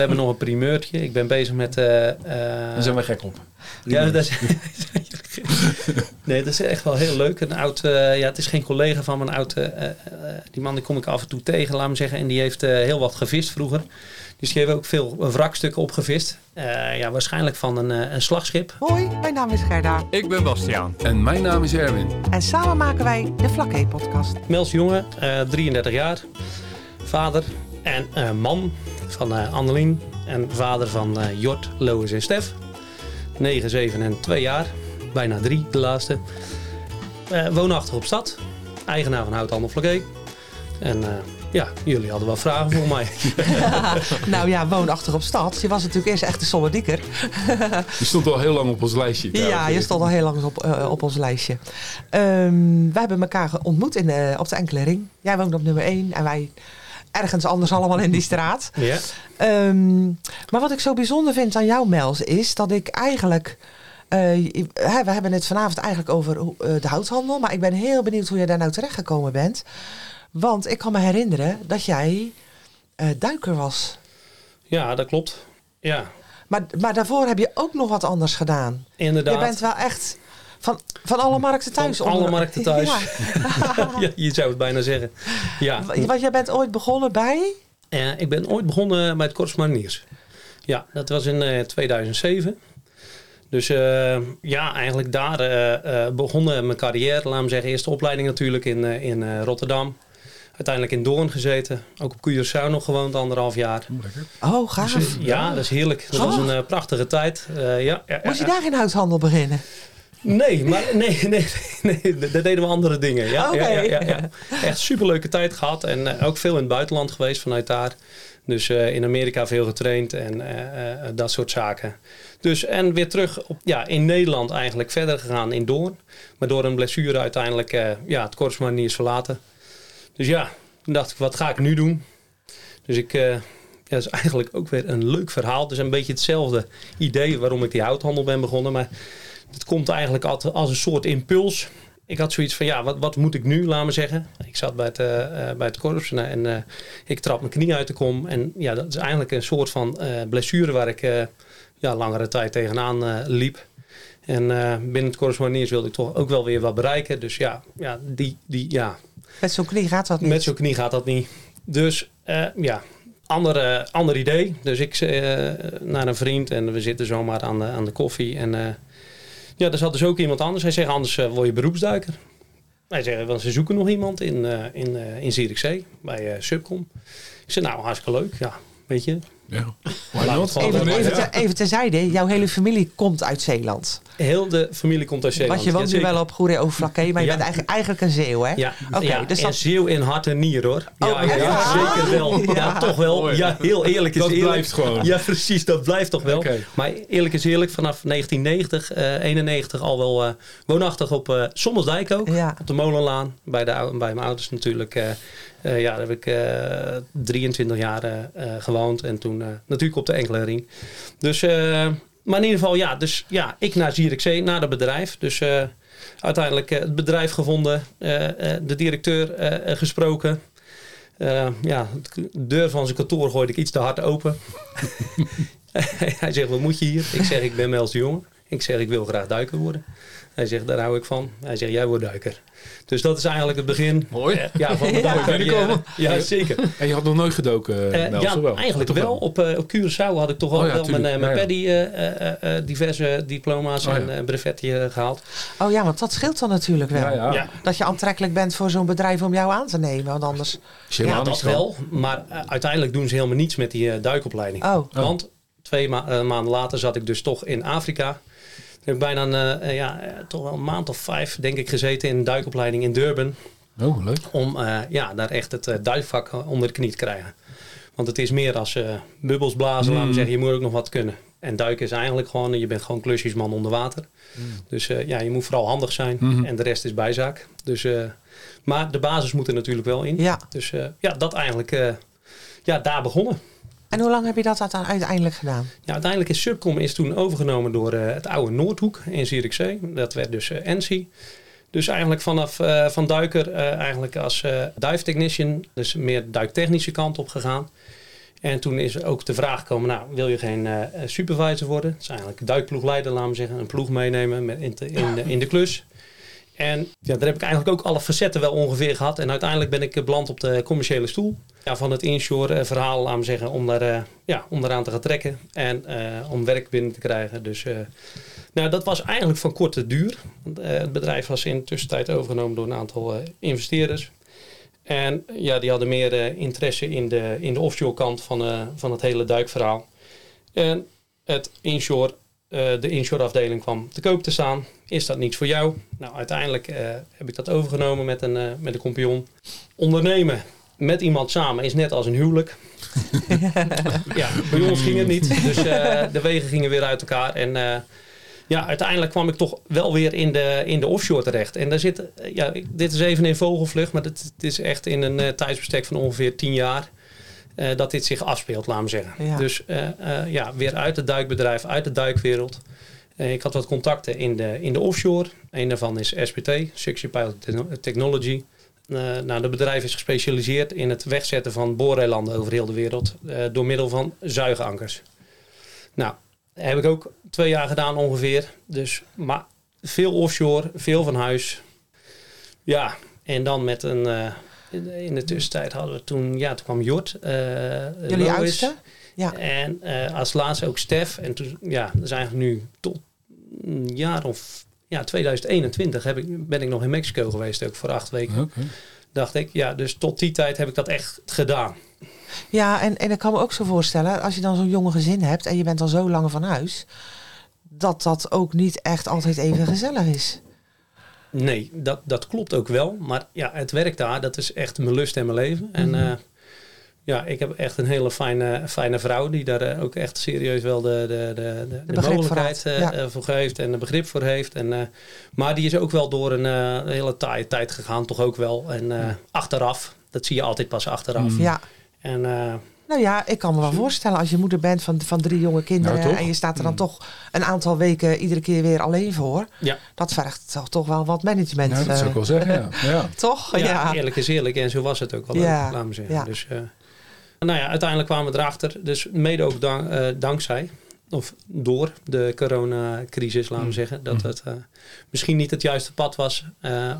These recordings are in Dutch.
hebben nog een primeurtje. Ik ben bezig met... Uh, Daar zijn we gek op. Ja, dat is, nee, dat is echt wel heel leuk. Een oud, uh, ja, het is geen collega van mijn oud... Uh, die man die kom ik af en toe tegen, laat me zeggen. En die heeft heel wat gevist vroeger. Dus die heeft ook veel wrakstukken opgevist. ja, waarschijnlijk van een, een slagschip. Hoi, mijn naam is Gerda. Ik ben Bastiaan. En mijn naam is Erwin. En samen maken wij de Vlakke podcast. Mels Jonge, 33 jaar. Vader en man van Annelien. En vader van Jort, Lois en Stef. 9, 7 en 2 jaar. Bijna 3, de laatste. Uh, woonachtig op stad. Eigenaar van Houthandel Vlakke. En uh, ja, jullie hadden wel vragen voor mij. nou ja, woonachtig op stad. Je was natuurlijk eerst echt een sommerdieker. je stond al heel lang op ons lijstje. Ja, je stond al heel lang op, uh, op ons lijstje. Um, wij hebben elkaar ontmoet in op de enkele ring. Jij woont op nummer 1 en wij ergens anders allemaal in die straat. Ja. Um, maar wat ik zo bijzonder vind aan jou, Mels, is dat ik eigenlijk. Uh, we hebben het vanavond eigenlijk over uh, de houthandel. Maar ik ben heel benieuwd hoe je daar nou terecht gekomen bent. Want ik kan me herinneren dat jij uh, duiker was. Ja, dat klopt. Ja. Maar, maar daarvoor heb je ook nog wat anders gedaan. Inderdaad. Je bent wel echt van, van alle markten thuis. Van alle markten thuis. Ja. ja. je zou het bijna zeggen. Ja. Want jij bent ooit begonnen bij? Uh, ik ben ooit begonnen bij het Korps Mariniers. Ja, dat was in uh, 2007. Dus uh, ja, eigenlijk daar uh, begonnen mijn carrière. Laat me zeggen, eerste opleiding natuurlijk in, in Rotterdam. Uiteindelijk in Doorn gezeten. Ook op Curaçao nog gewoond, anderhalf jaar. Oh, gaaf. Dus, ja, dat is heerlijk. Dat was een prachtige tijd. ja, ja, Moest je daar in huishandel beginnen? Nee, maar nee, nee, nee, daar deden we andere dingen. Ja, okay. ja, ja, ja, Echt superleuke tijd gehad en uh, ook veel in het buitenland geweest vanuit daar. Dus uh, in Amerika veel getraind en uh, dat soort zaken. Dus en weer terug op, ja, in Nederland eigenlijk verder gegaan in Doorn. Maar door een blessure uiteindelijk ja, het korps maar niet is verlaten. Dus ja, toen dacht ik, wat ga ik nu doen? Dus ik, ja, dat is eigenlijk ook weer een leuk verhaal. Het is een beetje hetzelfde idee waarom ik die houthandel ben begonnen. Maar het komt eigenlijk altijd als een soort impuls. Ik had zoiets van, ja, wat, wat moet ik nu, laat me zeggen. Ik zat bij het, uh, bij het korps en uh, ik trap mijn knie uit de kom. En ja, dat is eigenlijk een soort van uh, blessure waar ik ja, langere tijd tegenaan liep. En binnen het korps wilde ik toch ook wel weer wat bereiken. Dus ja, ja, die, die, ja. Met zo'n knie gaat dat niet? Met zo'n knie gaat dat niet. Dus ja, ander, ander idee. Dus ik naar een vriend en we zitten zomaar aan de, aan de koffie en... Ja, er zat dus ook iemand anders. Hij zegt, anders uh, word je beroepsduiker. Hij zegt, want ze zoeken nog iemand in, uh, in, uh, in Zierikzee, bij Subcom. Ik zeg, nou, hartstikke leuk. Ja, weet je, ja. Even, even, te, even terzijde, jouw hele familie komt uit Zeeland. Heel de familie komt uit Zeeland. Want je woont ja, nu wel op Goede Overflakke, maar je bent eigenlijk, eigenlijk een Zeeuw, hè? Ja, okay, ja dus dat... Zeeuw in hart en nier, hoor. Ja, oh, ja, ja, zeker wel. Ja, toch wel. Ja, heel eerlijk is dat eerlijk. blijft gewoon. Ja, precies, dat blijft toch wel. Okay. Maar eerlijk is eerlijk, vanaf 1990, uh, 91 al wel uh, woonachtig op uh, Sommelsdijk ook. Op de Molenlaan, bij, de, bij mijn ouders natuurlijk. Uh, ja, daar heb ik uh, 23 jaar uh, gewoond en toen natuurlijk op de enkele ring. Dus, maar in ieder geval, ja, dus ja, ik naar Zierikzee, naar het bedrijf. Dus uiteindelijk het bedrijf gevonden, de directeur gesproken. ja, de deur van zijn kantoor gooide ik iets te hard open. Hij zegt, wat moet je hier? Ik zeg, ik ben Mels de Jonge. Ik zeg, ik wil graag duiker worden. Hij zegt, daar hou ik van. Hij zegt, jij wordt duiker. Dus dat is eigenlijk het begin. Mooi. Ja, van de duiker. Ja, ja, zeker. En je had nog nooit gedoken, uh, Nels, Ja, wel? eigenlijk wel. Op, uh, op Curaçao had ik toch al oh, ja, wel tuurlijk. mijn, uh, mijn Ja, paddy diverse diploma's Oh, ja. en uh, brevetten gehaald. Oh ja, want dat scheelt dan natuurlijk wel. Ja, ja. Ja. Dat je aantrekkelijk bent voor zo'n bedrijf om jou aan te nemen. Want anders... Ja, dat wel. Maar uh, uiteindelijk doen ze helemaal niets met die uh, duikopleiding. Oh, Want twee ma uh, maanden later zat ik dus toch in Afrika. Toen heb ik bijna een, uh, ja, uh, toch wel een maand of vijf, denk ik, gezeten in een duikopleiding in Durban. Oh, leuk. Om uh, ja, daar echt het uh, duikvak onder de knie te krijgen. Want het is meer als uh, bubbels blazen, Mm. laten we zeggen. Je moet ook nog wat kunnen. En duiken is eigenlijk gewoon, je bent gewoon klusjesman onder water. Mm. Dus uh, ja, je moet vooral handig zijn. Mhm. En de rest is bijzaak. Dus, uh, maar de basis moet er natuurlijk wel in. ja. Dus uh, ja, dat eigenlijk, uh, ja, daar begonnen. En hoe lang heb je dat dan uiteindelijk gedaan? Ja, uiteindelijk is Subcom is toen overgenomen door uh, het oude Noordhoek in Zierikzee. Dat werd dus uh, ENSI. Dus eigenlijk vanaf uh, van duiker eigenlijk als dive technician, dus meer duiktechnische kant op gegaan. En toen is ook de vraag gekomen, nou, wil je geen uh, supervisor worden? Dat is eigenlijk duikploegleider, laten we zeggen. Een ploeg meenemen met in, in, de, in de klus. En ja, daar heb ik eigenlijk ook alle facetten wel ongeveer gehad. En uiteindelijk ben ik beland op de commerciële stoel. Ja, van het inshore verhaal, we zeggen, om, daar, uh, ja, om te gaan trekken. En om werk binnen te krijgen. Dus nou, dat was eigenlijk van korte duur. het bedrijf was in de tussentijd overgenomen door een aantal investeerders. En ja, die hadden meer interesse in de, in de offshore kant van, van het hele duikverhaal. En het inshore, de inshore afdeling kwam te koop te staan. Is dat niets voor jou? Nou, uiteindelijk heb ik dat overgenomen met een, met een compagnon. Ondernemen met iemand samen is net als een huwelijk. ja, bij ons ging het niet. Dus de wegen gingen weer uit elkaar. En ja, uiteindelijk kwam ik toch wel weer in de, in de offshore terecht. En daar zit, ja, dit is even in vogelvlucht, maar het is echt in een tijdsbestek van ongeveer tien jaar. Uh, dat dit zich afspeelt, laat me zeggen. Dus uh, ja, weer uit het duikbedrijf, uit de duikwereld. ik had wat contacten in de, in de offshore. Een daarvan is SPT, Suction Pilot Technology. Nou, het bedrijf is gespecialiseerd in het wegzetten van booreilanden over heel de wereld door middel van zuigankers. Nou, heb ik ook twee jaar gedaan ongeveer. Dus, maar veel offshore, veel van huis. Ja, en dan met een... Uh, in de tussentijd hadden we toen... Ja, toen kwam Jort. Uh, Jullie Lois, oudste? Ja. En uh, als laatste ook Stef. En toen, ja, eigenlijk nu tot een jaar of... Ja, 2021 heb ik, ben ik nog in Mexico geweest, ook voor acht weken. Okay. Dacht ik, ja, dus tot die tijd heb ik dat echt gedaan. Ja, en, en ik kan me ook zo voorstellen, als je dan zo'n jonge gezin hebt en je bent al zo lang van huis, dat dat ook niet echt altijd even gezellig is. Nee, dat, dat klopt ook wel. Maar ja, het werk daar, dat is echt mijn lust en mijn leven. En eh, ja, ik heb echt een hele fijne, fijne vrouw die daar eh, ook echt serieus wel de, de, de, de, de mogelijkheid voor, uh, voor, geeft en de begrip voor heeft. En, maar die is ook wel door een hele taaie tijd gegaan, toch ook wel. En achteraf, dat zie je altijd pas achteraf. Ja. En, uh, nou ja, ik kan me wel voorstellen als je moeder bent van, van drie jonge kinderen nou, en je staat er dan mm. toch een aantal weken iedere keer weer alleen voor. Ja. Dat vergt toch, toch wel wat management. Nou, dat zou ik wel zeggen, ja. ja. toch? Ja, ja, eerlijk is eerlijk en zo was het ook al, ja. laat me zeggen. Ja. Dus, uh, nou ja, uiteindelijk kwamen we erachter, dus mede ook dank, uh, dankzij, of door de coronacrisis, laten we mm. zeggen, dat mm. het misschien niet het juiste pad was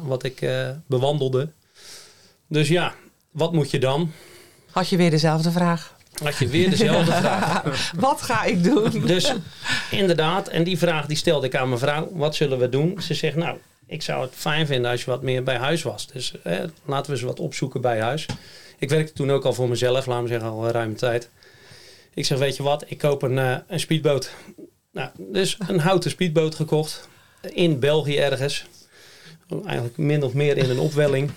wat ik bewandelde. Dus ja, wat moet je dan? Had je weer dezelfde vraag? Had je weer dezelfde vraag. Wat ga ik doen? Dus inderdaad, en die vraag die stelde ik aan mijn vrouw. Wat zullen we doen? Ze zegt, nou, ik zou het fijn vinden als je wat meer bij huis was. Dus laten we ze wat opzoeken bij huis. Ik werkte toen ook al voor mezelf, laten we zeggen al ruime tijd. Ik zeg, weet je wat, ik koop een, uh, een speedboot. Nou, dus een houten speedboot gekocht. In België ergens eigenlijk min of meer in een opwelling.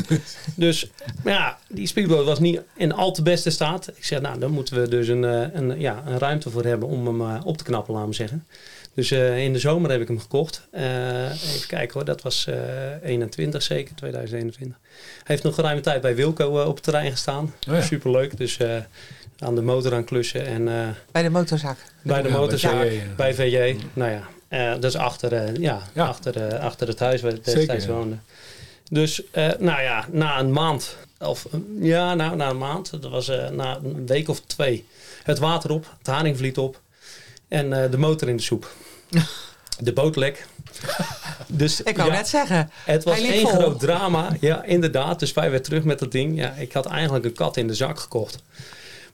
dus ja, die speedboot was niet in al te beste staat. Ik zeg, nou, dan moeten we dus een, eh, een, ja, een ruimte voor hebben om hem uh, op te knappen, laten we zeggen. Dus uh, in de zomer heb ik hem gekocht. even kijken hoor, dat was 21 zeker, 2021. Hij heeft nog ruime tijd bij Wilco op het terrein gestaan. Oh ja. Superleuk, dus aan de motor aan klussen. En, bij de motorzaak? Bij de motorzaak, bij VJ. Bij VJ. Nou ja, uh, dus achter, uh, ja, ja, Achter, uh, achter het huis waar ik destijds woonde. Dus nou ja, na een maand, of ja, nou, na een maand, dat was na een week of twee, het water op, het haringvliet op en de motor in de soep. de boot lek. Dus, ik wou net zeggen. Het was één groot drama. Ja, inderdaad. Dus wij weer terug met dat ding. Ja, ik had eigenlijk een kat in de zak gekocht.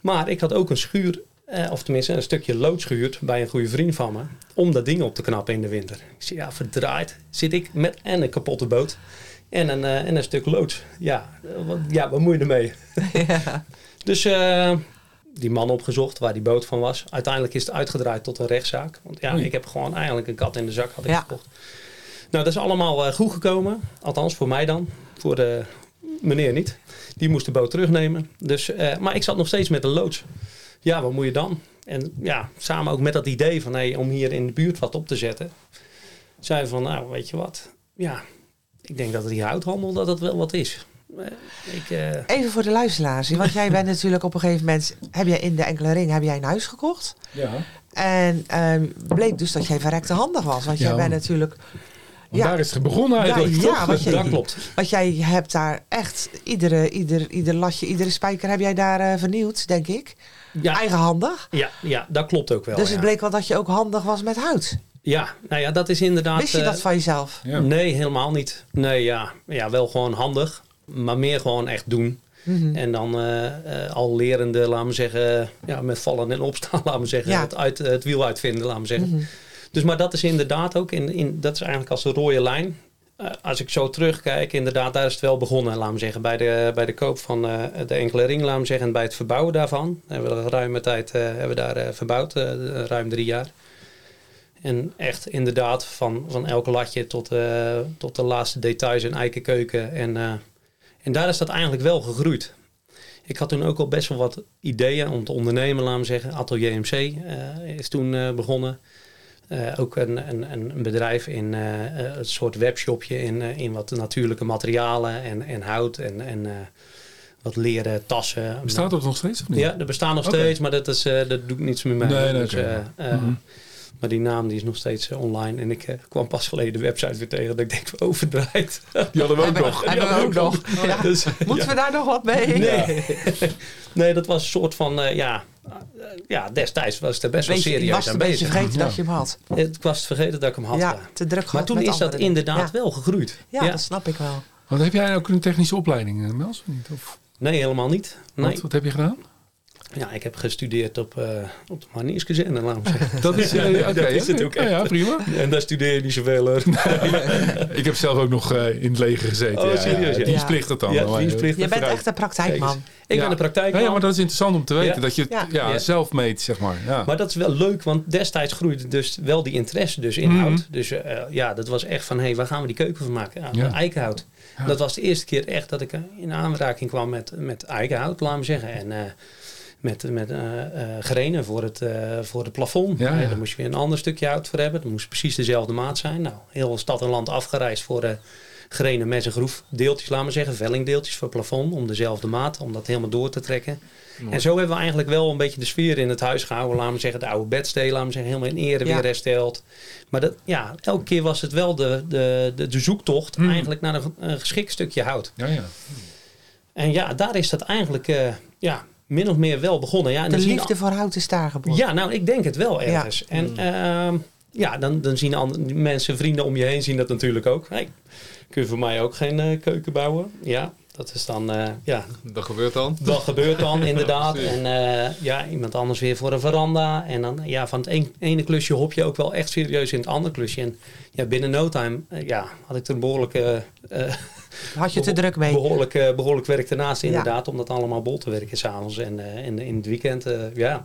Maar ik had ook een schuur uh, of tenminste een stukje lood schuurt bij een goede vriend van me. Om dat ding op te knappen in de winter. Ik zeg, ja, verdraaid. Zit ik met en een kapotte boot en een, uh, en een stuk lood. Ja, wat, ja, wat moet je ermee? Ja. dus uh, die man opgezocht waar die boot van was. Uiteindelijk is het uitgedraaid tot een rechtszaak. Want ja, ik heb gewoon eigenlijk een kat in de zak had ik ja. gekocht. Nou, dat is allemaal goed gekomen. Althans, voor mij dan. Voor de meneer niet. Die moest de boot terugnemen. Dus, maar ik zat nog steeds met een loods ja, wat moet je dan? En ja, samen ook met dat idee van hey, om hier in de buurt wat op te zetten, zei van nou, weet je wat? Ja, ik denk dat die houthandel dat het wel wat is. Eh, ik, uh... Even voor de luisteraars, want jij bent natuurlijk op een gegeven moment, heb jij in de enkele ring, heb jij een huis gekocht? Ja. En uh, bleek dus dat jij verrekte handig was, want jij bent natuurlijk Want Ja. daar is het begonnen eigenlijk. Ja, toch? ja, wat je- Dat klopt. Want jij hebt daar echt iedere, ieder, ieder latje, iedere spijker heb jij daar eh, vernieuwd, denk ik. Ja, Eigenhandig. ja, ja, dat klopt ook wel. dus ja. het bleek wel dat je ook handig was met hout. Ja, nou ja, dat is inderdaad... Wist je eh, dat van jezelf? Ja. Nee, helemaal niet. Nee, ja, ja, wel gewoon handig. Maar meer gewoon echt doen. Mhm. En dan eh, eh, al lerende, laten we zeggen, ja, met vallen en opstaan, laten we zeggen, Ja. het, uit, het wiel uitvinden, laten we zeggen. Mhm. Dus maar dat is inderdaad ook, in, in, dat is eigenlijk als een rode lijn. Eh, als ik zo terugkijk, inderdaad, daar is het wel begonnen, laten we zeggen, bij de, bij de koop van de enkele ring, laten we zeggen, en bij het verbouwen daarvan. Hebben we ruime tijd hebben we daar verbouwd, ruim drie jaar. En echt inderdaad, van, van elke latje tot, tot de laatste details en eikenkeuken. En, eh, en daar is dat eigenlijk wel gegroeid. Ik had toen ook al best wel wat ideeën om te ondernemen, laten we zeggen. Atelier MC eh, is toen eh, begonnen. Eh, ook een, een, een bedrijf in een soort webshopje in, in wat natuurlijke materialen en, en hout en, en wat leren tassen. Bestaat dat nog steeds of niet? Ja, er bestaan nog steeds, maar dat, is, dat doe ik niets meer mee. Nee, nee, Dus. Maar die naam die is nog steeds eh, online. En ik eh, kwam pas geleden de website weer tegen dat ik denk, overdraaid. Die hadden we ook nog. hebben we ook nog. Ja. Dus, Moeten we daar nog wat mee? Nee. nee, dat was een soort van, eh, ja, ja, destijds was het er best wel Beetje, je serieus was aan een beetje bezig. vergeten Ja. dat je hem had. Ik was het vergeten dat ik hem had. ja, te druk Maar gehad toen met is dat inderdaad Ja. wel gegroeid. Ja, Ja. dat snap ik wel. Want heb jij ook een technische opleiding, Mels? Of niet? Of, Nee, helemaal niet. Nee. wat, wat heb je gedaan? Ja, ik heb gestudeerd op, eh op de Marnierskazerne, laten we zeggen. Dat is, eh, oké, dat is het ook Ja, ja, echt. prima. En daar studeer je niet zoveel hoor. Ik heb zelf ook nog eh, in het leger gezeten. Oh, ja, serieus, ja. Dienstplicht het dan. Ja, Maar, dienstplicht. Je bent echt een praktijkman. Ik Ja. ben de praktijk. Ja, ja, maar dat is interessant om te weten. Ja. Dat je het Ja. ja. Ja. zelf meet, zeg maar. Ja. Maar dat is wel leuk, want destijds groeide dus wel die interesse dus in Mhm. hout. Dus eh, ja, dat was echt van, hé, hey, waar gaan we die keuken van maken? Ja, Ja. Eikenhout. Ja. Dat was de eerste keer echt dat ik in aanraking kwam met, met eikenhout, laten we zeggen. En eh, met, met eh eh, grenen voor het, eh, voor het plafond. Ja, ja. daar moest je weer een ander stukje hout voor hebben. Dat moest precies dezelfde maat zijn. Nou, heel stad en land afgereisd voor eh grenen mes en groef deeltjes, laten we zeggen. Vellingdeeltjes voor het plafond om dezelfde maat, om dat helemaal door te trekken. En zo hebben we eigenlijk wel een beetje de sfeer in het huis gehouden. Laten we zeggen, de oude bedstee, laten we zeggen, helemaal in ere Ja. weer hersteld. Maar dat, ja, elke keer was het wel de, de, de, de zoektocht Hmm. eigenlijk naar een, een geschikt stukje hout. ja, ja. En ja, daar is dat eigenlijk eh, ja, min of meer wel begonnen. Ja, en De liefde voor hout is daar geboren. ja, nou, ik denk het wel ergens. En ehm, ja, dan, dan zien andere mensen, vrienden om je heen zien dat natuurlijk ook. Hey, kun je voor mij ook geen eh, keuken bouwen? Ja, dat is dan, eh, ja, Dat gebeurt dan. dat gebeurt dan inderdaad. En eh, ja, iemand anders weer voor een veranda. En dan ja, van het een- ene klusje hop je ook wel echt serieus in het andere klusje. En ja, binnen no time ja, had ik er een behoorlijke, eh, Had je te druk mee? behoorlijk, eh, behoorlijk werk ernaast inderdaad. Om dat allemaal bol te werken s'avonds en eh, in, in het weekend. eh, ja.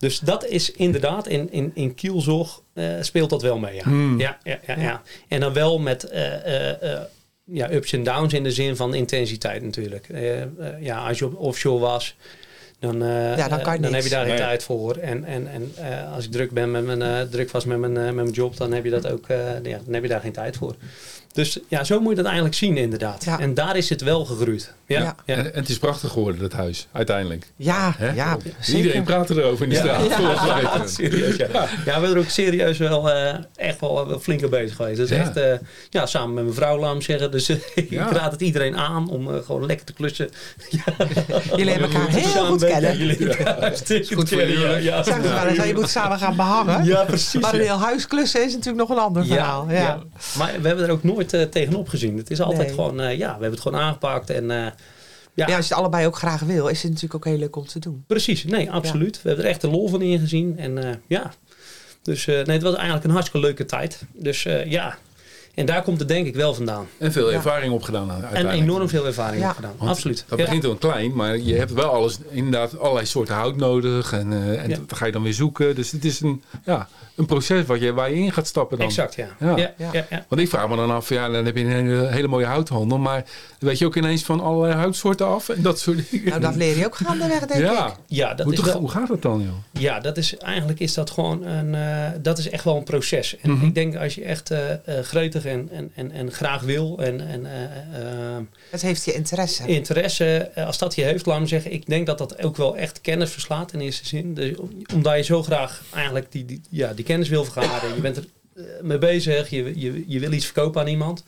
Dus dat is inderdaad, in, in, in kielzorg eh, speelt dat wel mee. Ja. Hmm. Ja, ja, ja, ja. En dan wel met eh, eh, eh, ja, ups en downs in de zin van intensiteit natuurlijk. Ja, als je op offshore was, dan, eh, Ja, dan kan je dan heb je daar geen Nee. tijd voor. En, en, en eh, als ik druk ben met mijn, eh, druk was met mijn, met mijn job, dan heb je dat ook, eh, ja, dan heb je daar geen tijd voor. Dus ja, zo moet je dat eigenlijk zien inderdaad. Ja. En daar is het wel gegroeid. Ja, Ja. ja. En, en het is prachtig geworden, dat huis, uiteindelijk. Ja, ja, Iedereen praat erover in de Ja. straat. volgens mij. Serieus, ja. ja. we zijn er ook serieus wel eh, echt wel, wel flinker bezig geweest. Dus Ja. echt, eh, ja, samen met mijn vrouw, laat zeggen. Dus eh, Ja. ik raad het iedereen aan om eh, gewoon lekker te klussen. Jullie hebben elkaar heel Samen goed kennen. Jullie hartstikke Goed voor jullie. Ja, ja, je moet samen gaan behangen. ja, precies. Maar een ja. heel huis klussen is natuurlijk nog een ander verhaal. Ja, ja. Maar we hebben er ook nooit eh, tegenop gezien. Het is altijd Nee. gewoon, eh, ja, we hebben het gewoon aangepakt. En eh, ja, Ja, als je het allebei ook graag wil, is het natuurlijk ook heel leuk om te doen. precies. Nee, absoluut. We hebben er echt de lol van ingezien. En eh, ja, dus eh, nee, het was eigenlijk een hartstikke leuke tijd. Dus eh, ja, en daar komt het denk ik wel vandaan. En veel Ja. ervaring opgedaan En enorm veel ervaring Ja. opgedaan. Want Absoluut. Dat Ja. begint wel klein, maar je hebt wel alles, inderdaad allerlei soorten hout nodig. En, eh, en Ja. dat ga je dan weer zoeken. Dus het is een, ja, een proces wat je, waar je in gaat stappen dan. Exact, ja. Ja. Ja. Ja. Want ik vraag me dan af, ja, dan heb je een hele, hele mooie houthandel. Maar weet je ook ineens van allerlei houtsoorten af en dat soort dingen. Nou, dat leer je ook gaandeweg, denk ja. ik. Ja, dat hoe, is toch- wel, hoe gaat dat dan, joh? ja, dat is eigenlijk is dat gewoon een, eh, dat is echt wel een proces. En Mhm. ik denk als je echt gretig en, en, en, en graag wil en, en eh, eh, Het heeft je interesse. interesse, als dat je heeft, laat me zeggen, ik denk dat dat ook wel echt kennis verslaat in eerste zin. Dus, om- omdat je zo graag eigenlijk die, die, ja, die kennis wil vergaren. Je bent er eh, mee bezig. Je, je, je wil iets verkopen aan iemand.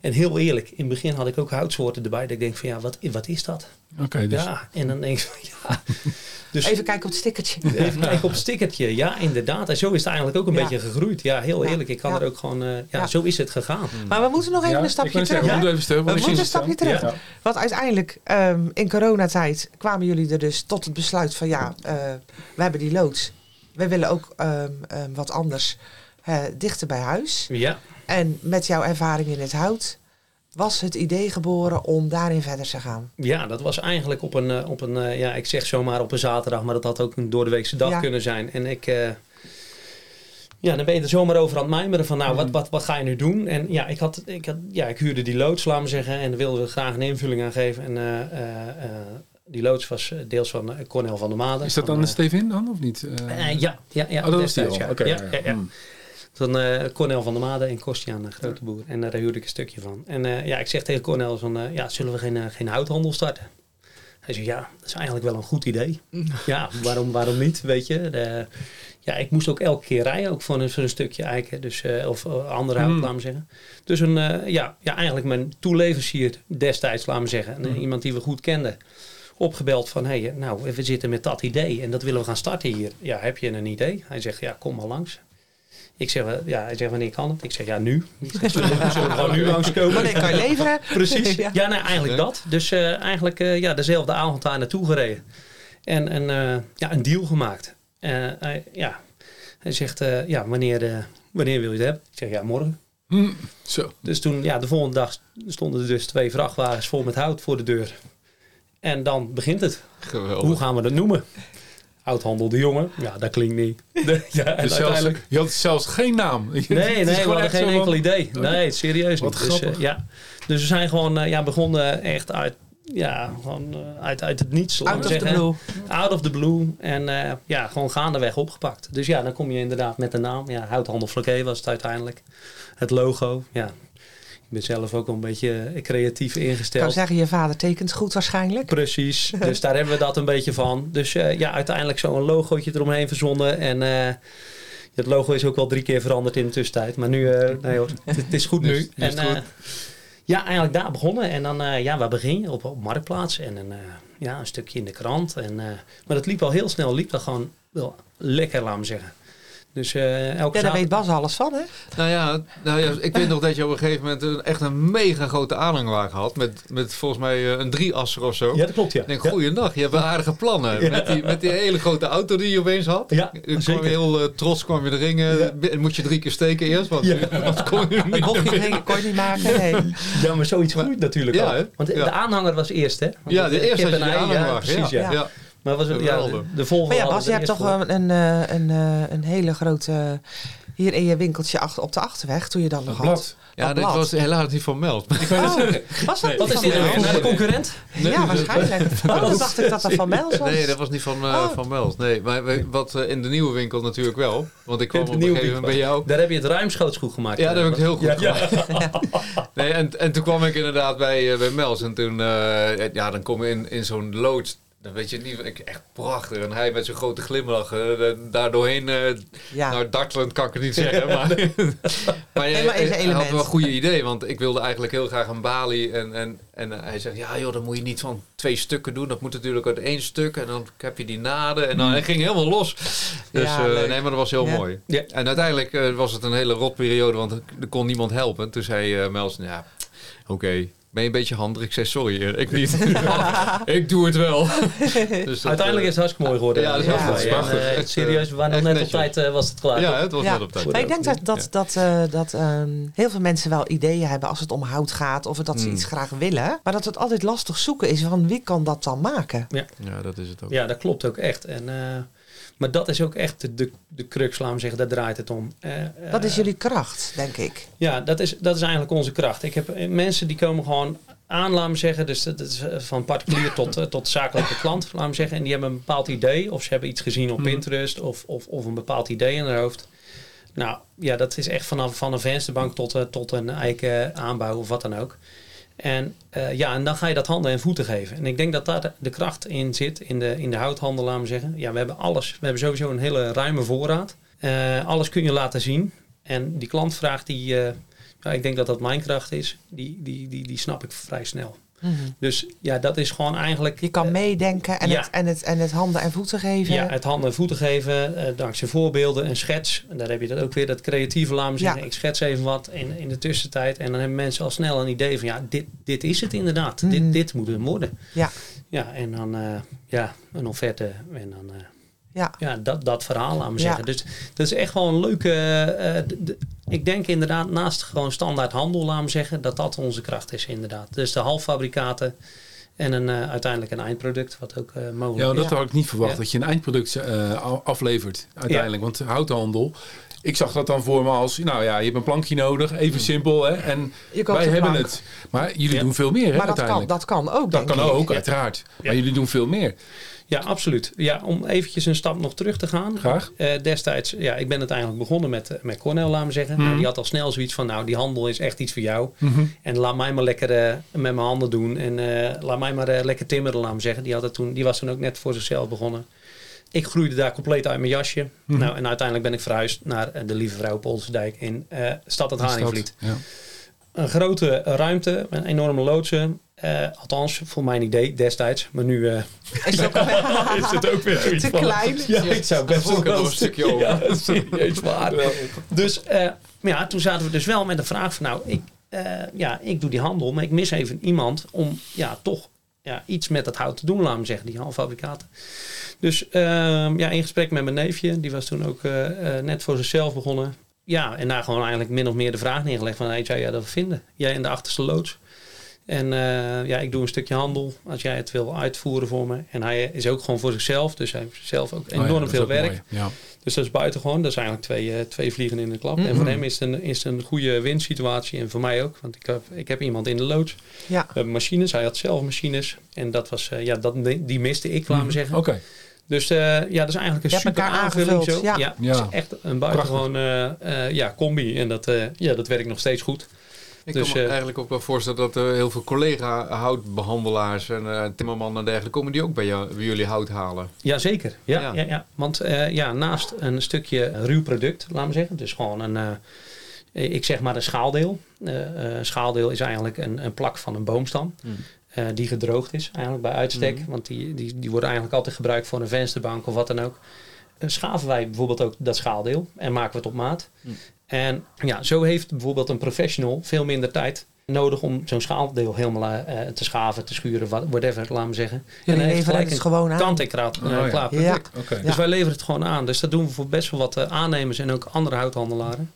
En heel eerlijk, in het begin had ik ook houtsoorten erbij. Dat ik denk van ja, wat, wat is dat? Oké, dus Ja, en dan denk ik van ja. Dus Even kijken op het stickertje. even kijken op het stickertje. Ja, inderdaad. En zo is het eigenlijk ook een Ja. beetje gegroeid. Ja, heel Ja. eerlijk. Ik kan Ja. er ook gewoon... eh, ja, Ja. zo is het gegaan. Maar we moeten nog even Ja, een stapje terug. zeggen, we moeten even We een stapje terug. Ja. Want uiteindelijk, ehm, in coronatijd, kwamen jullie er dus tot het besluit van ja, eh, we hebben die loods. We willen ook ehm, ehm, wat anders dichter bij huis. Ja, En met jouw ervaring in het hout was het idee geboren om daarin verder te gaan. ja, dat was eigenlijk op een, eh, op een eh, ja, ik zeg zomaar op een zaterdag, maar dat had ook een doordeweekse dag Ja. kunnen zijn. En ik, eh, ja, dan ben je er zomaar over aan het mijmeren van, nou, Mhm. wat, wat, wat ga je nu doen? En ja, ik had, ik had, ja, ik huurde die loods, laat maar zeggen, en daar wilden we graag een invulling aan geven. En die loods was eh, deels van eh, Cornel van der Maden. Is dat dan de eh, Stevin dan, of niet? Ja, ja, ja. Oh, dat was die destijds, al. ja. Oké. ja, ja, ja. Hmm. Eh Cornel van der Made en Kostiaan, een grote boer. En daar huurde ik een stukje van. En eh, ja, ik zeg tegen Cornel van, eh, ja, zullen we geen, geen houthandel starten? Hij zegt, ja, dat is eigenlijk wel een goed idee. ja, waarom, waarom niet, weet je? De, ja, ik moest ook elke keer rijden, ook voor een, voor een stukje eiken. Dus, eh, of andere hout, Hmm. laat me zeggen. Dus een, eh, ja, ja, eigenlijk mijn toeleverancier destijds, laat me zeggen. En, eh, Iemand die we goed kenden. Opgebeld van, hé, hey, nou, we zitten met dat idee en dat willen we gaan starten hier. Ja, heb je een idee? Hij zegt, ja, kom maar langs. Ik zeg, eh, ja, hij zegt, wanneer kan het? Ik zeg, ja, nu. Ik zeg, zullen, we, zullen gewoon nu langskomen? Wanneer kan je leveren? Precies. Ja. Ja, nee, eigenlijk dat. Dus eh, eigenlijk eh, ja, dezelfde avond daar naartoe gereden. En, en eh, ja, een deal gemaakt. Eh, hij- ja. Hij zegt, ja, wanneer, eh, wanneer wil je het hebben? Ik zeg, ja, morgen. Hmm, Zo. Dus toen, ja, de volgende dag stonden er dus twee vrachtwagens vol met hout voor de deur. En dan begint het. Geweldig. Hoe gaan we dat noemen? Houthandel de jongen. Ja, dat klinkt niet. De- ja, en Dus zelfs, uiteindelijk... je had zelfs geen naam. Nee, nee, we gewoon hadden echt geen enkel van- idee. Nee, serieus Wat niet. Dus, grappig. eh, ja. dus we zijn gewoon eh, ja, begonnen echt uit, ja, gewoon, eh, uit, uit het niets. Out of the blue. Out of the blue. En eh, ja, gewoon gaandeweg opgepakt. Dus ja, dan kom je inderdaad met de naam. Ja, Houthandel Flaké was het uiteindelijk. Het logo, ja. Ik ben zelf ook wel een beetje eh, creatief Ik kan ingesteld. zeggen, je vader tekent goed waarschijnlijk. Precies, dus daar hebben we dat een beetje van. Dus eh, ja, uiteindelijk zo'n logootje eromheen verzonnen. En eh, het logo is ook wel drie keer veranderd in de tussentijd. Maar nu, eh, nee hoor, het, het is goed Nu is en, goed. ja, eigenlijk daar begonnen. En dan, eh, ja, waar begin je? Op, op Marktplaats en een, eh, ja, een stukje in de krant. En, eh, maar dat liep al heel snel, liep dat gewoon wel lekker, laat me zeggen. Dus eh elke Ja, daar weet Bas alles van, hè? Nou ja, nou ja, ik weet nog dat je op een gegeven moment een, echt een mega grote aanhangwagen had. Met, met volgens mij eh, een drieasser of zo. Ja, dat klopt, ja. Ik denk, Ja. goeiedag, je hebt wel aardige plannen. Ja. Met, die, met die hele grote auto die je opeens had. Ja, Je kwam heel eh, trots, kwam je erin. Ja. bi- Moet je drie keer steken eerst, want Ja. anders kon je niet. kon je niet maken, nee. Ja, maar zoiets groeit natuurlijk Ja, al. Want de, Ja. de aanhanger was eerst, hè? Want Ja, de eerste had je en de ei, aanhangwagen. precies, ja. Maar was het, ja, de, volgende Maar ja, Bas, je hebt toch voor. een, een, eh, een, eh, een hele grote... Hier in je winkeltje achter, op de achterweg, toen je dan nog had. blad. Ja, Dat blad. was helaas niet van Meld. Oh, was dat Wat niet is van dit nou? Naar de concurrent? Ja, waarschijnlijk. Oh, dan dacht ik dat dat van Mels was. Nee, dat was niet van, eh Oh. van Meld. Nee, maar wat eh, in de nieuwe winkel natuurlijk wel. Want ik kwam op een gegeven moment bij jou. Daar heb je het ruimschoots goed gemaakt. Ja, dat heb ik het heel goed Ja, gemaakt. Nee, en, en toen kwam ik inderdaad bij, eh, bij Mels. En toen, eh, ja, dan kom je in, in zo'n loods. Dan weet je niet, ik- echt prachtig. En hij met zo'n grote glimlach, eh, daar doorheen, eh, Ja. nou dartelend kan ik het niet zeggen. Maar, maar, Nee, maar een hij had wel een goede idee. Want ik wilde eigenlijk heel graag een balie. En, en, en hij zegt, ja joh, dat moet je niet van twee stukken doen. Dat moet natuurlijk uit één stuk. En dan heb je die naden. En dan hij ging helemaal los. Dus Ja, eh, nee, maar dat was heel Ja. mooi. Ja. En uiteindelijk eh, was het een hele rotperiode, want er kon niemand helpen. Toen zei eh Mels, ja, oké, ben je een beetje handig? Ik zei, sorry, eh, ik niet. ik doe het wel. dus dat, Uiteindelijk is het hartstikke mooi geworden. Ja, dat is Ja. En, prachtig. eh, Echt, serieus, we waren nog echt net op tijd, eh, was het klaar. Ja, het was Ja. net op tijd. Maar ik denk dat, dat, dat, eh, dat ehm, heel veel mensen wel ideeën hebben als het om hout gaat. Of dat ze Mm. iets graag willen. Maar dat het altijd lastig zoeken is van wie kan dat dan maken. Ja, dat is het ook. Ja, dat klopt ook echt. En, eh, maar dat is ook echt de, de, de crux, laat me zeggen, daar draait het om. Eh, Dat is jullie kracht, denk ik. Ja, dat is, dat is eigenlijk onze kracht. Ik heb eh, mensen die komen gewoon aan, laat me zeggen. Dus dat is van particulier tot, tot zakelijke klant, laat me zeggen. En die hebben een bepaald idee. Of ze hebben iets gezien op Mhm. Pinterest. Of, of, of een bepaald idee in hun hoofd. Nou, ja, dat is echt vanaf van een vensterbank tot, tot een eiken aanbouw of wat dan ook. En eh, ja, en dan ga je dat handen en voeten geven. En ik denk dat daar de, kracht in zit, in de, in de houthandel, laat me zeggen. Ja, we hebben alles. We hebben sowieso een hele ruime voorraad. Eh, alles kun je laten zien. En die klantvraag, die, eh, ja, ik denk dat dat mijn kracht is, die, die, die, die snap ik vrij snel. Mhm. Dus ja, dat is gewoon eigenlijk... Je kan eh, meedenken en, ja. het, en, het, en het handen en voeten geven. Ja, het handen en voeten geven, eh, dankzij voorbeelden, een schets. En daar heb je dat ook weer, dat creatieve, laat me zeggen. Ja. Ik schets even wat in, in de tussentijd. En dan hebben mensen al snel een idee van, ja, dit, dit is het inderdaad. Mhm. Dit, dit moet het worden. Ja. Ja, en dan, eh, ja, een offerte. En dan, eh, Ja. ja, dat, dat verhaal, laat me Ja. zeggen. Dus dat is echt wel een leuke... eh, d- d- ik denk inderdaad, naast gewoon standaard handel, laat me zeggen, dat dat onze kracht is inderdaad. Dus de halffabrikaten en een, eh, uiteindelijk een eindproduct, wat ook eh, mogelijk Ja, is. dat Ja. had ik niet verwacht, Ja. dat je een eindproduct eh, aflevert uiteindelijk. Want houthandel, ik zag dat dan voor me als, nou ja, je hebt een plankje nodig, even simpel. Hè, en wij hebben plank. het. Maar jullie Ja. doen veel meer hè, Maar dat kan, uiteindelijk. dat kan ook, Dat denk kan ik. ook, Ja. uiteraard. Ja. Maar jullie doen veel meer. Ja, absoluut. Ja, om eventjes een stap nog terug te gaan. Graag. Eh, destijds, ja, ik ben uiteindelijk begonnen met, eh, met Cornel, laat me zeggen. Mhm. Nou, die had al snel zoiets van, nou, die handel is echt iets voor jou. Mhm. En laat mij maar lekker eh, met mijn handen doen. En laat mij maar lekker timmeren, laat me zeggen. Die, had het toen, die was toen ook net voor zichzelf begonnen. Ik groeide daar compleet uit mijn jasje. Mhm. Nou, en uiteindelijk ben ik verhuisd naar de Lieve Vrouw op Olsendijk in Stad het Haringvliet. Ja. Een grote ruimte, een enorme loodsen. Eh, althans, voor mijn idee destijds. Maar nu eh, Is het ook is het ook weer zoiets te van- klein? Ja, ik zou best wel een stukje over. Ja, serieus waar. Dus eh, maar ja, toen zaten we dus wel met de vraag van nou, ik, eh, ja, ik doe die handel, maar ik mis even iemand om ja, toch ja, iets met dat hout te doen, laat me zeggen, die halffabrikaten. Dus ehm, ja, in gesprek met mijn neefje, die was toen ook net voor zichzelf begonnen. Ja, en daar gewoon eigenlijk min of meer de vraag neergelegd van, hey, zou jij dat vinden? Jij in de achterste loods. En eh, ja, ik doe een stukje handel als jij het wil uitvoeren voor me. En hij is ook gewoon voor zichzelf, dus hij heeft zelf ook Oh ja, enorm veel ook werk. Ja. Dus dat is buitengewoon. Dat is eigenlijk twee, eh, twee vliegen in de klap. En Mhm. voor hem is het, een, is het een goede winsituatie. En voor mij ook. Want ik heb, ik heb iemand in de loods. Ja. We hebben machines. Hij had zelf machines. En dat was, eh, ja, dat, die miste ik, laat me zeggen. Oké. Dus eh, ja, dat is eigenlijk een super aanvulling zo. ja. Ja, Ja. het is echt een buitengewoon eh, eh, ja, combi. En dat, eh, ja, dat werkt nog steeds goed. Ik Dus, kan me eh, eigenlijk ook wel voorstellen dat er heel veel collega-houtbehandelaars en eh timmermannen en dergelijke komen die ook bij, jou, bij jullie hout halen. Jazeker. Ja, Ja. ja. Ja, Want eh, ja, naast een stukje ruw product, laat me zeggen. Dus gewoon een, ik zeg maar een schaaldeel. Eh, schaaldeel is eigenlijk een, een plak van een boomstam. Eh, die gedroogd is eigenlijk bij uitstek. Mhm. Want die, die, die worden eigenlijk altijd gebruikt voor een vensterbank of wat dan ook. Schaven wij bijvoorbeeld ook dat schaaldeel en maken we het op maat. Mhm. En ja, zo heeft bijvoorbeeld een professional veel minder tijd nodig om zo'n schaaldeel helemaal eh, te schaven, te schuren, whatever, laat me zeggen. Jullie dan heeft leveren gelijk het een gewoon aan. kant-en-klaar Oh, ja. klaar Ja. Dus wij leveren het gewoon aan. Dus dat doen we voor best wel wat eh, aannemers en ook andere houthandelaren.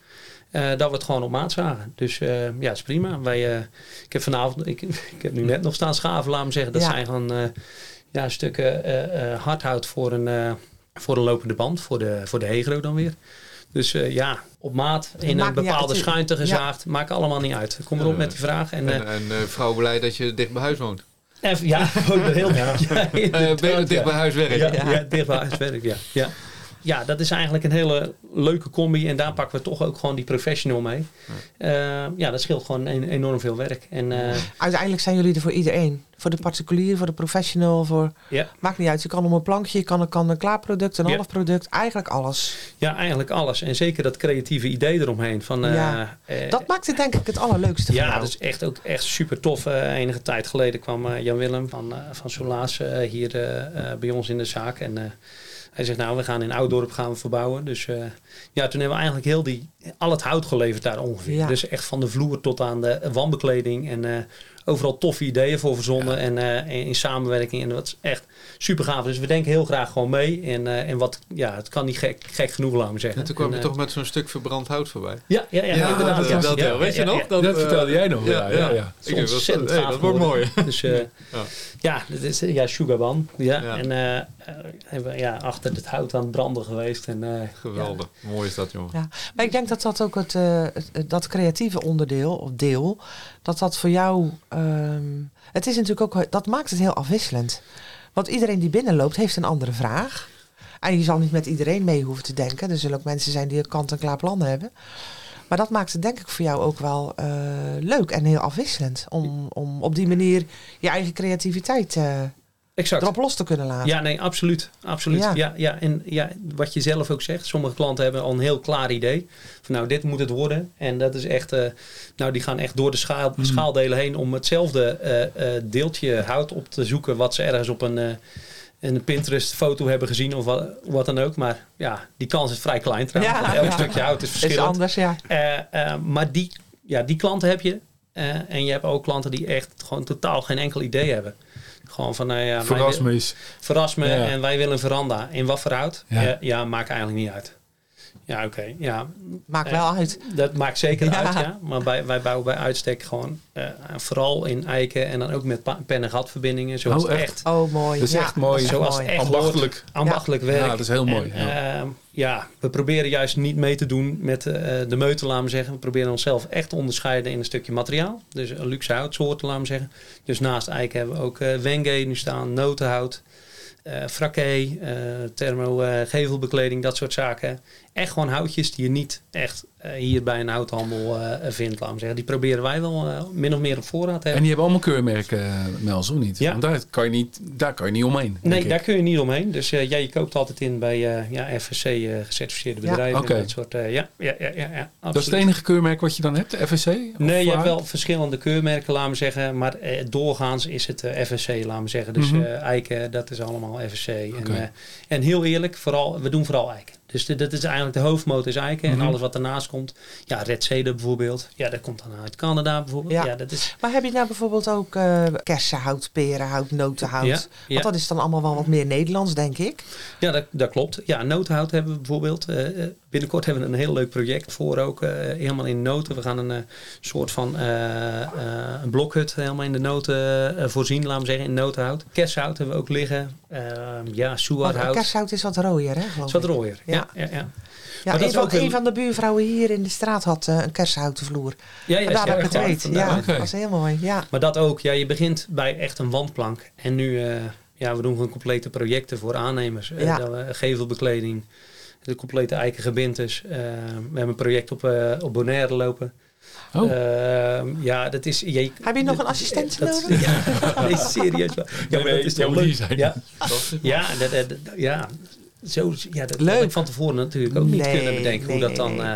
Eh, dat we het gewoon op maat zagen. Dus eh, ja, is prima. Wij, eh, ik heb vanavond, ik, ik heb nu net nog staan schaven, laat me zeggen. Dat Ja. zijn gewoon eh, ja, stukken eh, eh, hardhout voor een, eh, voor een lopende band, voor de, voor de hegro dan weer. Dus eh, ja, op maat, in een bepaalde schuinte gezaagd. Maakt allemaal niet uit. Kom erop Ja. met die vraag. En, En, eh, en eh, vrouw blij dat je dicht bij huis woont. ja, ook heel ja. Eh, inderdaad, ben je ja. dicht bij huis werken. Ja, Ja. ja. dicht bij huiswerk, ja. ja. Ja, dat is eigenlijk een hele leuke combi. En daar pakken we toch ook gewoon die professional mee. Ja, ja dat scheelt gewoon een- enorm veel werk. En eh, Uiteindelijk zijn jullie er voor iedereen. Voor de particulier, voor de professional, voor... ja, Maakt niet uit. Je kan om een plankje, je kan, een- kan een klaar product, een Ja. half product. Eigenlijk alles. ja, eigenlijk alles. En zeker dat creatieve idee eromheen. Van, eh, Ja. eh, Dat maakt het denk ik het allerleukste van ja, dat is echt ook echt super tof. Eh, enige tijd geleden kwam eh, Jan Willem van, eh van Solaas eh, hier eh, eh, bij ons in de zaak. En eh, hij zegt, nou, we gaan in Oudorp gaan we verbouwen. Dus eh, ja, toen hebben we eigenlijk heel die, al het hout geleverd daar ongeveer. Ja. Dus echt van de vloer tot aan de wandbekleding. En eh, overal toffe ideeën voor verzonnen. En eh, in samenwerking. En dat is echt super gaaf. Dus we denken heel graag gewoon mee. En, eh, en wat, ja, het kan niet gek, gek genoeg, laten we zeggen. En toen kwam je En, eh, toch met zo'n stuk verbrand hout voorbij. Ja, ja, ja, Ja, inderdaad. dat- ja. dat- Ja, weet je ja, nog? ja. Dat, Dat vertelde jij nog. ja, Ja, ja. Ik hey, dat wordt mooi. Dus eh, Ja. ja, dat is ja, Sugarban. Ja. Ja. En hebben we ja, achter het hout aan het branden geweest. En, eh, Geweldig. Mooi is dat, jongen. Ja. Maar ik denk dat dat ook het, het- het- dat creatieve onderdeel, of deel, dat dat voor jou, ehm, het is natuurlijk ook, dat maakt het heel afwisselend. Want iedereen die binnenloopt heeft een andere vraag. En je zal niet met iedereen mee hoeven te denken. Er zullen ook mensen zijn die een kant-en-klaar plan hebben. Maar dat maakt het denk ik voor jou ook wel eh, leuk en heel afwisselend. Om, om op die manier je eigen creativiteit eh, exact. erop los te kunnen laten. Ja, nee, absoluut. absoluut. Ja. Ja. Ja, en ja, wat je zelf ook zegt, sommige klanten hebben al een heel klaar idee. Van nou, dit moet het worden. En dat is echt, eh, nou, die gaan echt door de schaal, schaaldelen heen om hetzelfde eh, eh, deeltje hout op te zoeken. wat ze ergens op een, eh, een Pinterest-foto hebben gezien of wat, wat dan ook. Maar ja, die kans is vrij klein trouwens. Ja, elk ja. stukje hout is is verschillend. anders, ja. Eh, eh, maar die, ja, die klanten heb je. Eh, en je hebt ook klanten die echt gewoon totaal geen enkel idee hebben. Gewoon van, nou ja, Verras me eens. verras me en wij willen een veranda. In wat voor hout? Ja. Ja, ja maakt eigenlijk niet uit. Ja, oké. Ja, Maakt Eh, wel uit. dat maakt zeker Ja. uit, ja. Maar wij, wij bouwen bij uitstek gewoon eh, vooral in eiken en dan ook met pa- pen- en gatverbindingen. Zoals Oh, echt? echt Oh, mooi. Dat is ja, echt mooi. Zoals mooi. echt Ambachtelijk. ambachtelijk werk. Ja, dat is heel mooi, En, ja. ehm, ja, we proberen juist niet mee te doen met eh, de meute, laten we zeggen. We proberen onszelf echt te onderscheiden in een stukje materiaal. Dus een luxe houtsoorten, laten we zeggen. Dus naast eiken hebben we ook eh wenge nu staan, notenhout, eh fraké, eh thermo eh, gevelbekleding, dat soort zaken. Echt gewoon houtjes die je niet echt eh, hier bij een houthandel eh, vindt, laten we zeggen. Die proberen wij wel eh, min of meer op voorraad te En hebben. die hebben allemaal keurmerken, eh, Mels, of niet? Ja. Want daar kan je niet, daar kan je niet omheen. Nee, ik. daar kun je niet omheen. Dus eh, ja, je koopt altijd in bij eh, ja, FSC eh, gecertificeerde Ja. bedrijven. Oké. en Dat soort, eh, ja, ja, ja, ja, ja, Dat is het enige keurmerk wat je dan hebt, de FSC? Of Nee, je hebt wel verschillende keurmerken, laten we zeggen. Maar doorgaans is het FSC, laten we zeggen. Dus Mhm. eh, eiken, dat is allemaal FSC. Oké. En, eh, en heel eerlijk, vooral, we doen vooral eiken. Dus de- dat is eigenlijk de hoofdmoot is eiken. Mhm. En alles wat daarnaast komt. Ja, Red Cedar bijvoorbeeld. Ja, dat komt dan uit Canada bijvoorbeeld. Ja. Ja, dat is... Maar heb je nou bijvoorbeeld ook eh kersenhout, perenhout, notenhout? Ja. Want dat is dan allemaal wel wat meer Nederlands, denk ik. Ja, dat, dat klopt. Ja, notenhout hebben we bijvoorbeeld. Eh, eh, binnenkort hebben we een heel leuk project voor ook. helemaal in noten. We gaan een soort van blokhut helemaal in de noten eh, voorzien, laten we zeggen, in notenhout. Kersenhout hebben we ook liggen. Eh, ja, Want soearhout. kersenhout is wat rooier, hè? is wat rooier. Ja, Ja. ja, ja. ja. Ja, Maar dat een is van, ook heel- een van de buurvrouwen hier in de straat had eh, een kersenhouten vloer. ja, ja, Vandaar dat ik het weet. Ja, dat was heel mooi. Ja. Maar dat ook. Ja, je begint bij echt een wandplank. En nu, eh, ja, we doen gewoon complete projecten voor aannemers. Eh, gevelbekleding, de complete eikengebintes. We hebben een project op, op Bonaire lopen. Oh. Ehm, ja, dat is... Je, Heb je nog een assistent dat- nodig? Ja, nee, serieus. wel. Ja, maar dat is jij toch leuk? hier zijn. Ja, ja, dat, dat- dat- ja. Zo, ja, dat Leuk. had ik van tevoren natuurlijk ook niet kunnen bedenken nee, hoe dat dan... nee. eh,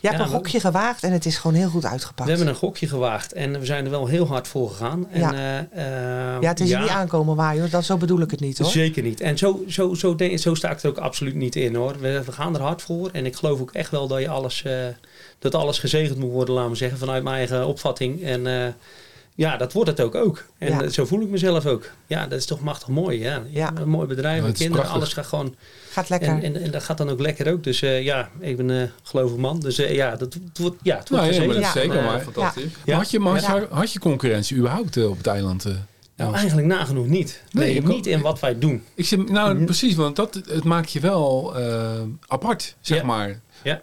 Je hebt Ja, een we- gokje gewaagd en het is gewoon heel goed uitgepakt. we hebben een gokje gewaagd en we zijn er wel heel hard voor gegaan. En, Ja. eh, eh, ja, het is er niet aankomen hoor. Dat, zo bedoel ik het niet hoor. Zeker niet. En zo, zo, zo, denk, zo sta ik er ook absoluut niet in hoor. We, we gaan er hard voor. En ik geloof ook echt wel dat je alles, eh, dat alles gezegend moet worden, laten we zeggen, vanuit mijn eigen opvatting. En eh, ja, dat wordt het ook ook. En Ja. eh, zo voel ik mezelf ook. Ja, dat is toch machtig mooi. Ja. Ja. Een mooi bedrijf, Ja, met kinderen, prachtig. alles gaat gewoon. Gaat lekker. En, en, en dat gaat dan ook lekker ook. Dus eh, ja, ik ben een gelovig man. Dus ja, dat, wordt, ja, het wordt Nou, ja, maar gezegend. dat is Ja. zeker. Maar, Fantastisch. Ja. had, je, maar had, Ja. je, had je concurrentie überhaupt op het eiland? eh? Nou, eigenlijk nagenoeg niet. Nee, niet in wat wij doen. ik zit, nou, Mhm. precies, want dat, het maakt je wel eh, apart, zeg Ja. maar. Ja,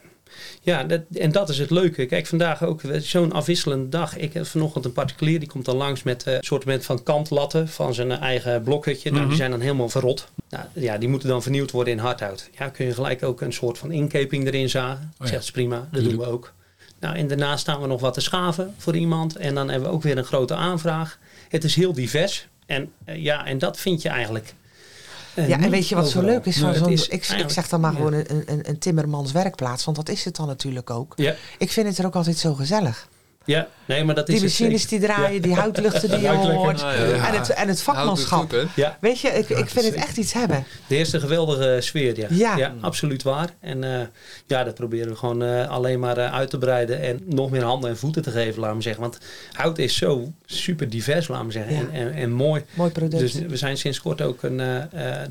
dat, en dat is het leuke. Kijk, vandaag ook eh, zo'n afwisselende dag. Ik heb vanochtend een particulier, die komt dan langs met eh, een soort van kantlatten van zijn eigen blokhutje. Nou, Mhm. die zijn dan helemaal verrot. Nou, ja, die moeten dan vernieuwd worden in hardhout. Ja, kun je gelijk ook een soort van inkeping erin zagen. Oh ja. Zegt ze prima, dat doen we ook. Nou, en daarna staan we nog wat te schaven voor iemand. En dan hebben we ook weer een grote aanvraag. Het is heel divers. En eh, ja, en dat vind je eigenlijk. Ja, en weet je wat zo leuk is? Van zo'n, is ik, zeg dan maar ja. gewoon een, een, een timmermans werkplaats, want dat is het dan natuurlijk ook. Ja, Ik vind het er ook altijd zo gezellig. Ja, nee, maar dat is Die machines die draaien, die houtluchten die je hoort. Ah, ja. En, het, en het vakmanschap. Ja, Weet je, ik, ik vind het echt iets hebben. De eerste geweldige sfeer, ja. Ja. absoluut waar. En eh, ja, dat proberen we gewoon eh, alleen maar eh, uit te breiden en nog meer handen en voeten te geven, laten we zeggen. Want hout is zo super divers, laten we zeggen. Ja. En, en, en mooi. Mooi product. Dus we zijn sinds kort ook een,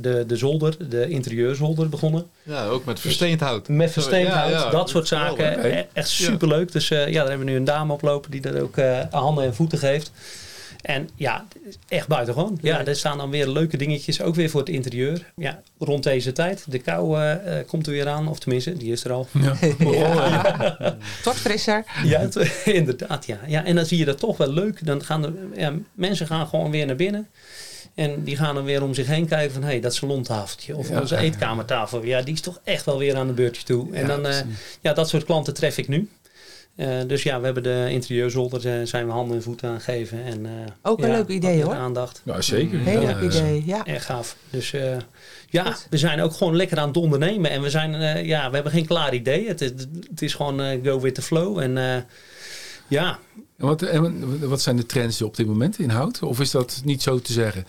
de, de zolder, de interieurzolder begonnen. Ja, ook met versteend hout. Met versteend hout, ja, dat soort zaken. E- Echt superleuk. Dus eh, ja, daar hebben we nu een dame oplopen die dat ook eh, handen en voeten geeft. En ja, echt buitengewoon. Ja, er staan dan weer leuke dingetjes, ook weer voor het interieur. Ja, rond deze tijd. De kou eh, komt er weer aan, of tenminste, die is er al. Ja. Het wordt frisser. Ja, inderdaad, ja. ja. En dan zie je dat toch wel leuk. Dan gaan de, ja, mensen gaan gewoon weer naar binnen. En die gaan dan weer om zich heen kijken van... hé, hey, dat salontafeltje of Ja. onze eetkamertafel... ja, die is toch echt wel weer aan de beurtje toe. En Ja, dan, eh, ja, dat soort klanten tref ik nu. Eh, dus ja, we hebben de interieurzolder, daar zijn we handen en voeten aan gegeven. En, eh, Ook een ja, leuk idee, hoor. aandacht. Ja, zeker. Heel Ja, leuk ja. idee, ja. Erg gaaf. Dus eh, ja, Goed. we zijn ook gewoon lekker aan het ondernemen. En we, zijn, eh, ja, we hebben geen klaar idee. Het, is- het is gewoon eh, go with the flow. En eh, ja, En wat, en wat zijn de trends op dit moment in hout? Of is dat niet zo te zeggen?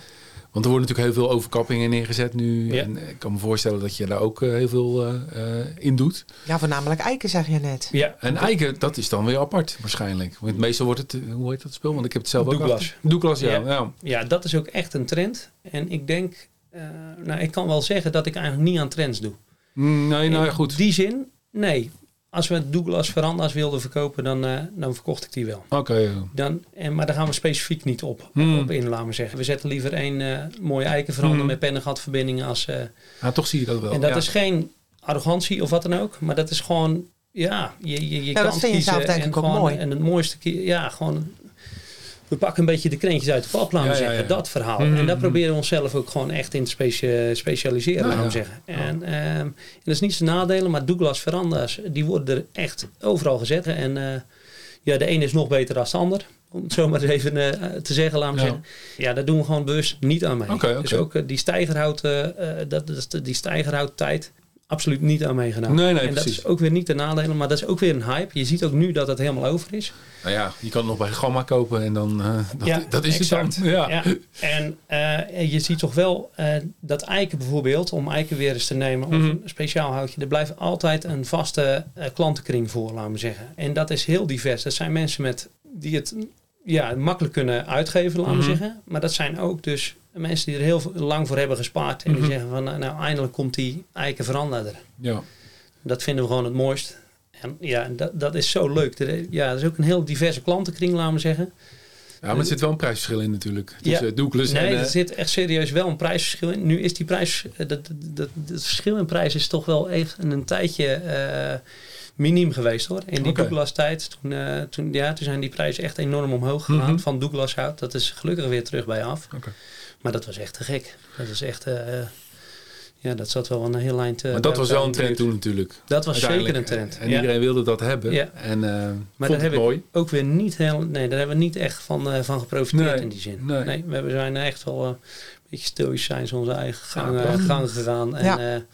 Want er worden natuurlijk heel veel overkappingen neergezet nu. Ja. En ik kan me voorstellen dat je daar ook eh, heel veel eh, eh, in doet. Ja, voornamelijk eiken, zeg je net. ja En eiken, dat is dan weer apart waarschijnlijk. Want meestal wordt het, hoe heet dat spul? Want ik heb het zelf ook achter. Douglas, ja. Ja. ja. ja, dat is ook echt een trend. En ik denk, eh, nou, ik kan wel zeggen dat ik eigenlijk niet aan trends doe. Mm, Nee, nou ja, In goed. die zin, nee. Als we Douglas veranda's wilden verkopen, dan, eh, dan verkocht ik die wel. Oké. ja. Dan, en, maar daar gaan we specifiek niet op, Hmm. op in, laten we zeggen. We zetten liever één eh, mooie eikenverander Hmm. met pennengatverbindingen als... eh, Ja, toch zie je dat wel. en dat ja. is geen arrogantie of wat dan ook, maar dat is gewoon, ja, je, je, je dat kan vind je kiezen zelf denk en ik ook gewoon- mooi. En het mooiste, ja, gewoon, we pakken een beetje de krentjes uit de pap, laten we Ja, zeggen, ja. dat verhaal. Mhm. En daar proberen we onszelf ook gewoon echt in te specia- specialiseren, laten we zeggen. En, ehm, en dat is niet zijn nadelen, maar Douglas veranda's, die worden er echt overal gezet. En eh, ja, de ene is nog beter dan de ander. Om het zo maar eens even eh, te zeggen, we Ja. zeggen. Ja, daar doen we gewoon bewust niet aan mee. Oké. Dus ook eh, die stijgerhout, dat, dat die stijgerhout-tijd, absoluut niet aan meegenomen. Nee, nee, en dat precies. is ook weer niet de nadelen, maar dat is ook weer een hype. Je ziet ook nu dat het helemaal over is. Nou ja, je kan het nog bij Gamma kopen en dan... eh, dat, Ja, dat is exact. het dan. Ja. Ja. En eh, je ziet toch wel eh, dat eiken bijvoorbeeld, om eiken weer eens te nemen, of Mhm. een speciaal houtje, er blijft altijd een vaste klantenkring voor, laten we zeggen. En dat is heel divers. Dat zijn mensen met, die het ja, makkelijk kunnen uitgeven, laten we Mhm. zeggen. Maar dat zijn ook dus mensen die er heel lang voor hebben gespaard. En Mhm. die zeggen van, nou, nou, eindelijk komt die eiken veranderen. er. ja. Dat vinden we gewoon het mooist. En ja, dat, dat is zo leuk. Er, ja, er is ook een heel diverse klantenkring, laten we zeggen. Ja, maar er zit wel een prijsverschil in natuurlijk. Tussen Ja. Douglas Nee, en... er eh, zit echt serieus wel een prijsverschil in. Nu is die prijs, eh, dat, dat, dat, het verschil in prijs is toch wel even een tijdje eh miniem geweest hoor. In die. Douglas tijd, toen, toen, ja, toen zijn die prijzen echt enorm omhoog gegaan Mhm. van Douglas hout. Dat is gelukkig weer terug bij af. Oké. Maar dat was echt te gek. Dat is echt, eh, ja, dat zat wel een heel eind. eh, Maar dat was wel een trend toen natuurlijk. Dat was zeker een trend. En ja. iedereen wilde dat hebben. Ja. En eh Maar vond daar het heb ik mooi. ook weer niet heel. Nee, daar hebben we niet echt van, eh, van geprofiteerd Nee, in die zin. nee. Nee, we hebben- zijn echt wel eh, een beetje ze onze eigen gang, Ja, eh, gang gegaan. En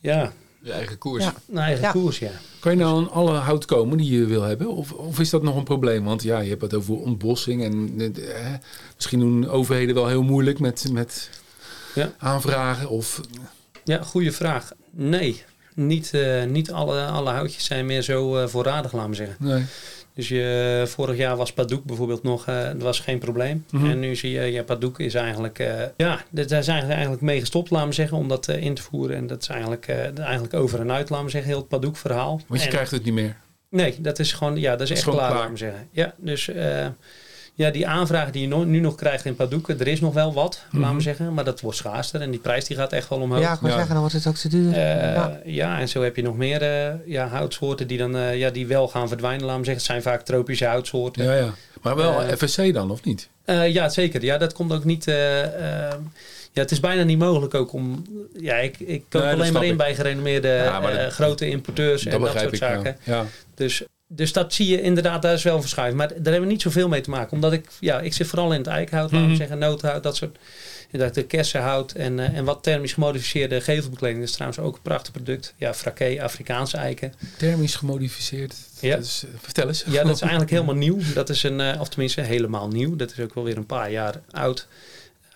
ja Je eigen koers. Ja. een eigen Ja. koers, ja. Kan je nou aan alle hout komen die je wil hebben? Of, of is dat nog een probleem? Want ja, je hebt het over ontbossing. En eh, misschien doen overheden wel heel moeilijk met, met Ja. aanvragen. Of, Ja, goede vraag. Nee, niet, eh, niet alle, alle houtjes zijn meer zo eh, voorradig, laten we zeggen. nee. Dus je, vorig jaar was Padoek bijvoorbeeld nog, eh dat was geen probleem. Mhm. En nu zie je, ja, Padoek is eigenlijk, eh, ja, daar zijn ze eigenlijk mee gestopt, laten we zeggen, om dat eh, in te voeren. En dat is eigenlijk, eh, eigenlijk over en uit, laten we zeggen, heel het Padoek verhaal. Want je En- krijgt het niet meer. Nee, dat is gewoon, ja, dat is echt klaar, klaar. laten we zeggen. Ja, dus ja, die aanvragen die je nu nog krijgt in Padoeken, er is nog wel wat, laten Mhm. we zeggen. Maar dat wordt schaarster en die prijs die gaat echt wel omhoog. Ja, ik Ja. zeggen, dan wordt het ook te duur. Eh, ja. ja. en zo heb je nog meer eh, ja, houtsoorten die dan eh, ja, die wel gaan verdwijnen. Laten we zeggen, het zijn vaak tropische houtsoorten. Ja, ja. Maar wel FSC dan, of niet? Eh, ja, zeker. Ja, dat komt ook niet. ja, het is bijna niet mogelijk ook om. Ja, ik, ik koop Nee, alleen maar in ik. bij gerenommeerde Ja, maar dat- grote importeurs dat en dat soort ik. zaken. Ja. Ja. Dus, dus dat zie je inderdaad, daar is wel verschuiving. Maar daar hebben we niet zoveel mee te maken. Omdat ik, ja, ik zit vooral in het eikenhout, laten Mhm. we zeggen, noothout, dat soort. Inderdaad, de kersenhout en, eh, en wat thermisch gemodificeerde gevelbekleding. Dat is trouwens ook een prachtig product. Ja, fraké, Afrikaanse eiken. Thermisch gemodificeerd. Ja. Dat is, eh, vertel eens. Ja, dat is eigenlijk helemaal nieuw. Dat is een, eh, of tenminste helemaal nieuw. Dat is ook wel weer een paar jaar oud.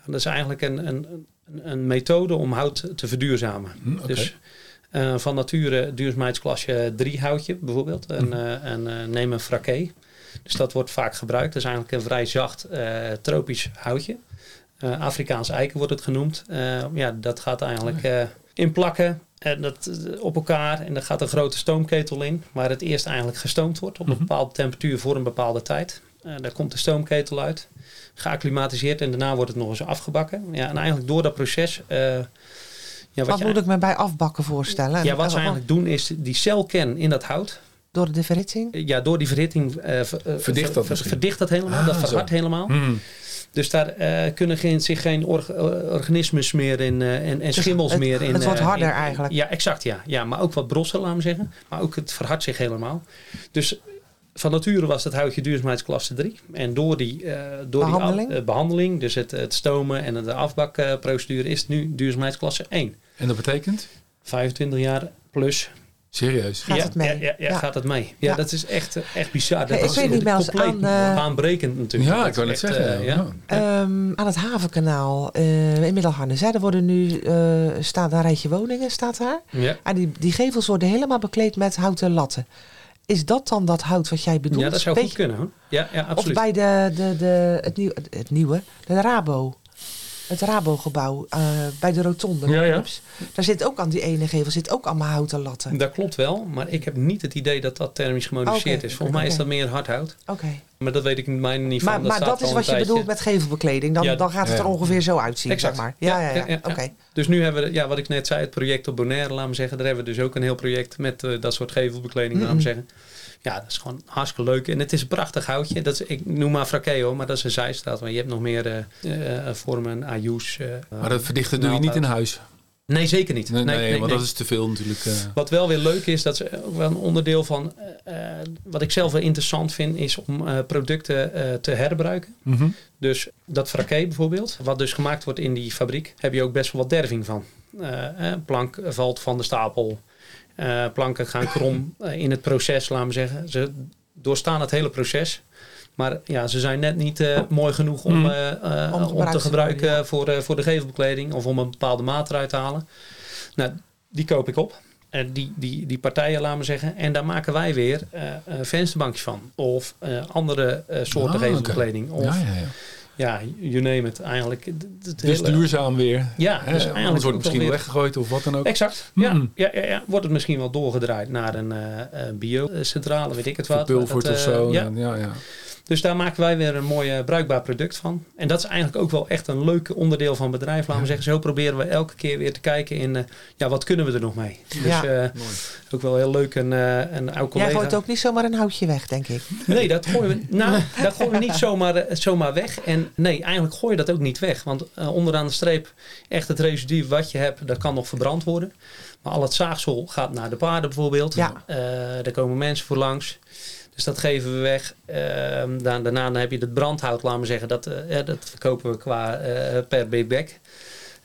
Dat is eigenlijk een, een, een, een methode om hout te verduurzamen. Hm. Dus eh, van nature duurzaamheidsklasse 3 houtje bijvoorbeeld. En, Mhm. eh, en eh, neem een fraké. Dus dat wordt vaak gebruikt. Dat is eigenlijk een vrij zacht tropisch houtje. Afrikaans eiken wordt het genoemd. Ja, dat gaat eigenlijk in plakken. En dat, op elkaar. En er gaat een grote stoomketel in. Waar het eerst eigenlijk gestoomd wordt. Op een Mhm. bepaalde temperatuur voor een bepaalde tijd. Daar komt de stoomketel uit. Geacclimatiseerd. En daarna wordt het nog eens afgebakken. Ja, en eigenlijk door dat proces... eh, ja, Wat je moet ik me bij afbakken voorstellen? ja, wat ze eigenlijk doen is die celkern in dat hout. Door de verhitsing? Ja, door die verhitting eh, ver- eh, Verdicht dat misschien? verdicht dat helemaal. Ah, dat verhardt helemaal. Hm. Dus daar eh, kunnen geen, zich geen org- eh, organismes meer in eh, en, en schimmels het- meer in. het wordt eh, harder in- eigenlijk. Ja, exact. Ja. ja, maar ook wat brossen, laten we zeggen. Maar ook het verhardt zich helemaal. Dus van nature was het houtje duurzaamheidsklasse 3. En door die, eh, door Behandeling? die eh, behandeling, dus het, het stomen en de afbakprocedure, is het nu duurzaamheidsklasse 1. En dat betekent? 25 jaar plus. Serieus? Gaat ja, het mee? Ja, ja, ja, Ja. gaat het mee. Ja, Ja. dat is echt, eh, echt bizar. Dat ik is weet niet, Mels, compleet aan, eh, baanbrekend natuurlijk. Ja, Dat ik is echt, zeggen. ja. ja. Ehm, aan het havenkanaal eh, in Middelharnis. Hè, er worden nu, eh staat een rijtje woningen, staat daar. Ja. En die, die gevels worden helemaal bekleed met houten latten. Is dat dan dat hout wat jij bedoelt? ja, dat zou goed kunnen hoor. Ja, ja Of absoluut. bij de, de, de, het, nieuw, het nieuwe, de Rabo. Het Rabo-gebouw eh, bij de rotonde. Ja, ja. Daar zit ook aan die ene gevel zit ook allemaal houten latten. Dat klopt wel, maar ik heb niet het idee dat dat thermisch gemodificeerd is. Volgens mij is dat meer hardhout. Oké. Maar dat weet ik mij niet van. Maar, maar dat is wat je bedoelt met gevelbekleding. Dan, Ja, dan gaat het ja. er ongeveer zo uitzien, Exact. zeg maar. Ja, ja, ja. Ja, ja, ja. Oké. Dus nu hebben we, ja, wat ik net zei, het project op Bonaire, laten we zeggen. Daar hebben we dus ook een heel project met eh, dat soort gevelbekleding, laten we Mhm. zeggen. Ja, dat is gewoon hartstikke leuk. En het is een prachtig houtje. Dat is, ik noem maar Frakeo, maar dat is een zijstraat. Maar je hebt nog meer eh, eh, vormen, ayus. eh, Maar dat verdichten doe je niet in huis. Nee, zeker niet. Nee, nee, nee, want dat is te veel natuurlijk. Wat wel weer leuk is, dat is ook wel een onderdeel van... wat ik zelf wel interessant vind, is om producten te herbruiken. Mhm. Dus dat fraké bijvoorbeeld, wat dus gemaakt wordt in die fabriek, heb je ook best wel wat derving van. Plank valt van de stapel. Eh, planken gaan krom eh, in het proces, laten we zeggen. Ze doorstaan het hele proces. Maar ja, ze zijn net niet eh, mooi genoeg om, Mm. Om te gebruiken ja. voor, voor de gevelbekleding of om een bepaalde maat eruit te halen. Nou, die koop ik op. En die, die, die partijen, laten we zeggen. En daar maken wij weer vensterbankjes van. Of andere soorten Ah, gevelbekleding. Of Ja, ja, ja. you name it. Eigenlijk. het- Dus hele- duurzaam weer. Ja, dus eigenlijk wordt het misschien wel weer- weggegooid of wat dan ook. Exact. Ja, Mm. ja, ja, ja. Wordt het misschien wel doorgedraaid naar een eh, biocentrale, weet ik het wat. Of eh, zo. Ja, ja. Dus daar maken wij weer een mooi eh, bruikbaar product van. En dat is eigenlijk ook wel echt een leuk onderdeel van het bedrijf. Laten we zeggen, zo proberen we elke keer weer te kijken in, eh, ja, wat kunnen we er nog mee? Dus Ja. eh, ook wel heel leuk een, een oud collega. Jij gooit ook niet zomaar een houtje weg, denk ik. Nee, dat gooien we, nou, dat gooien we niet zomaar, zomaar weg. En nee, eigenlijk gooi je dat ook niet weg. Want onderaan de streep, echt het residu wat je hebt, dat kan nog verbrand worden. Maar al het zaagsel gaat naar de paarden bijvoorbeeld. Ja. Daar komen mensen voor langs. Dus dat geven we weg. Ehm, dan, daarna dan heb je het brandhout, laten we zeggen. Dat, eh, ja, dat verkopen we qua eh, per big bag.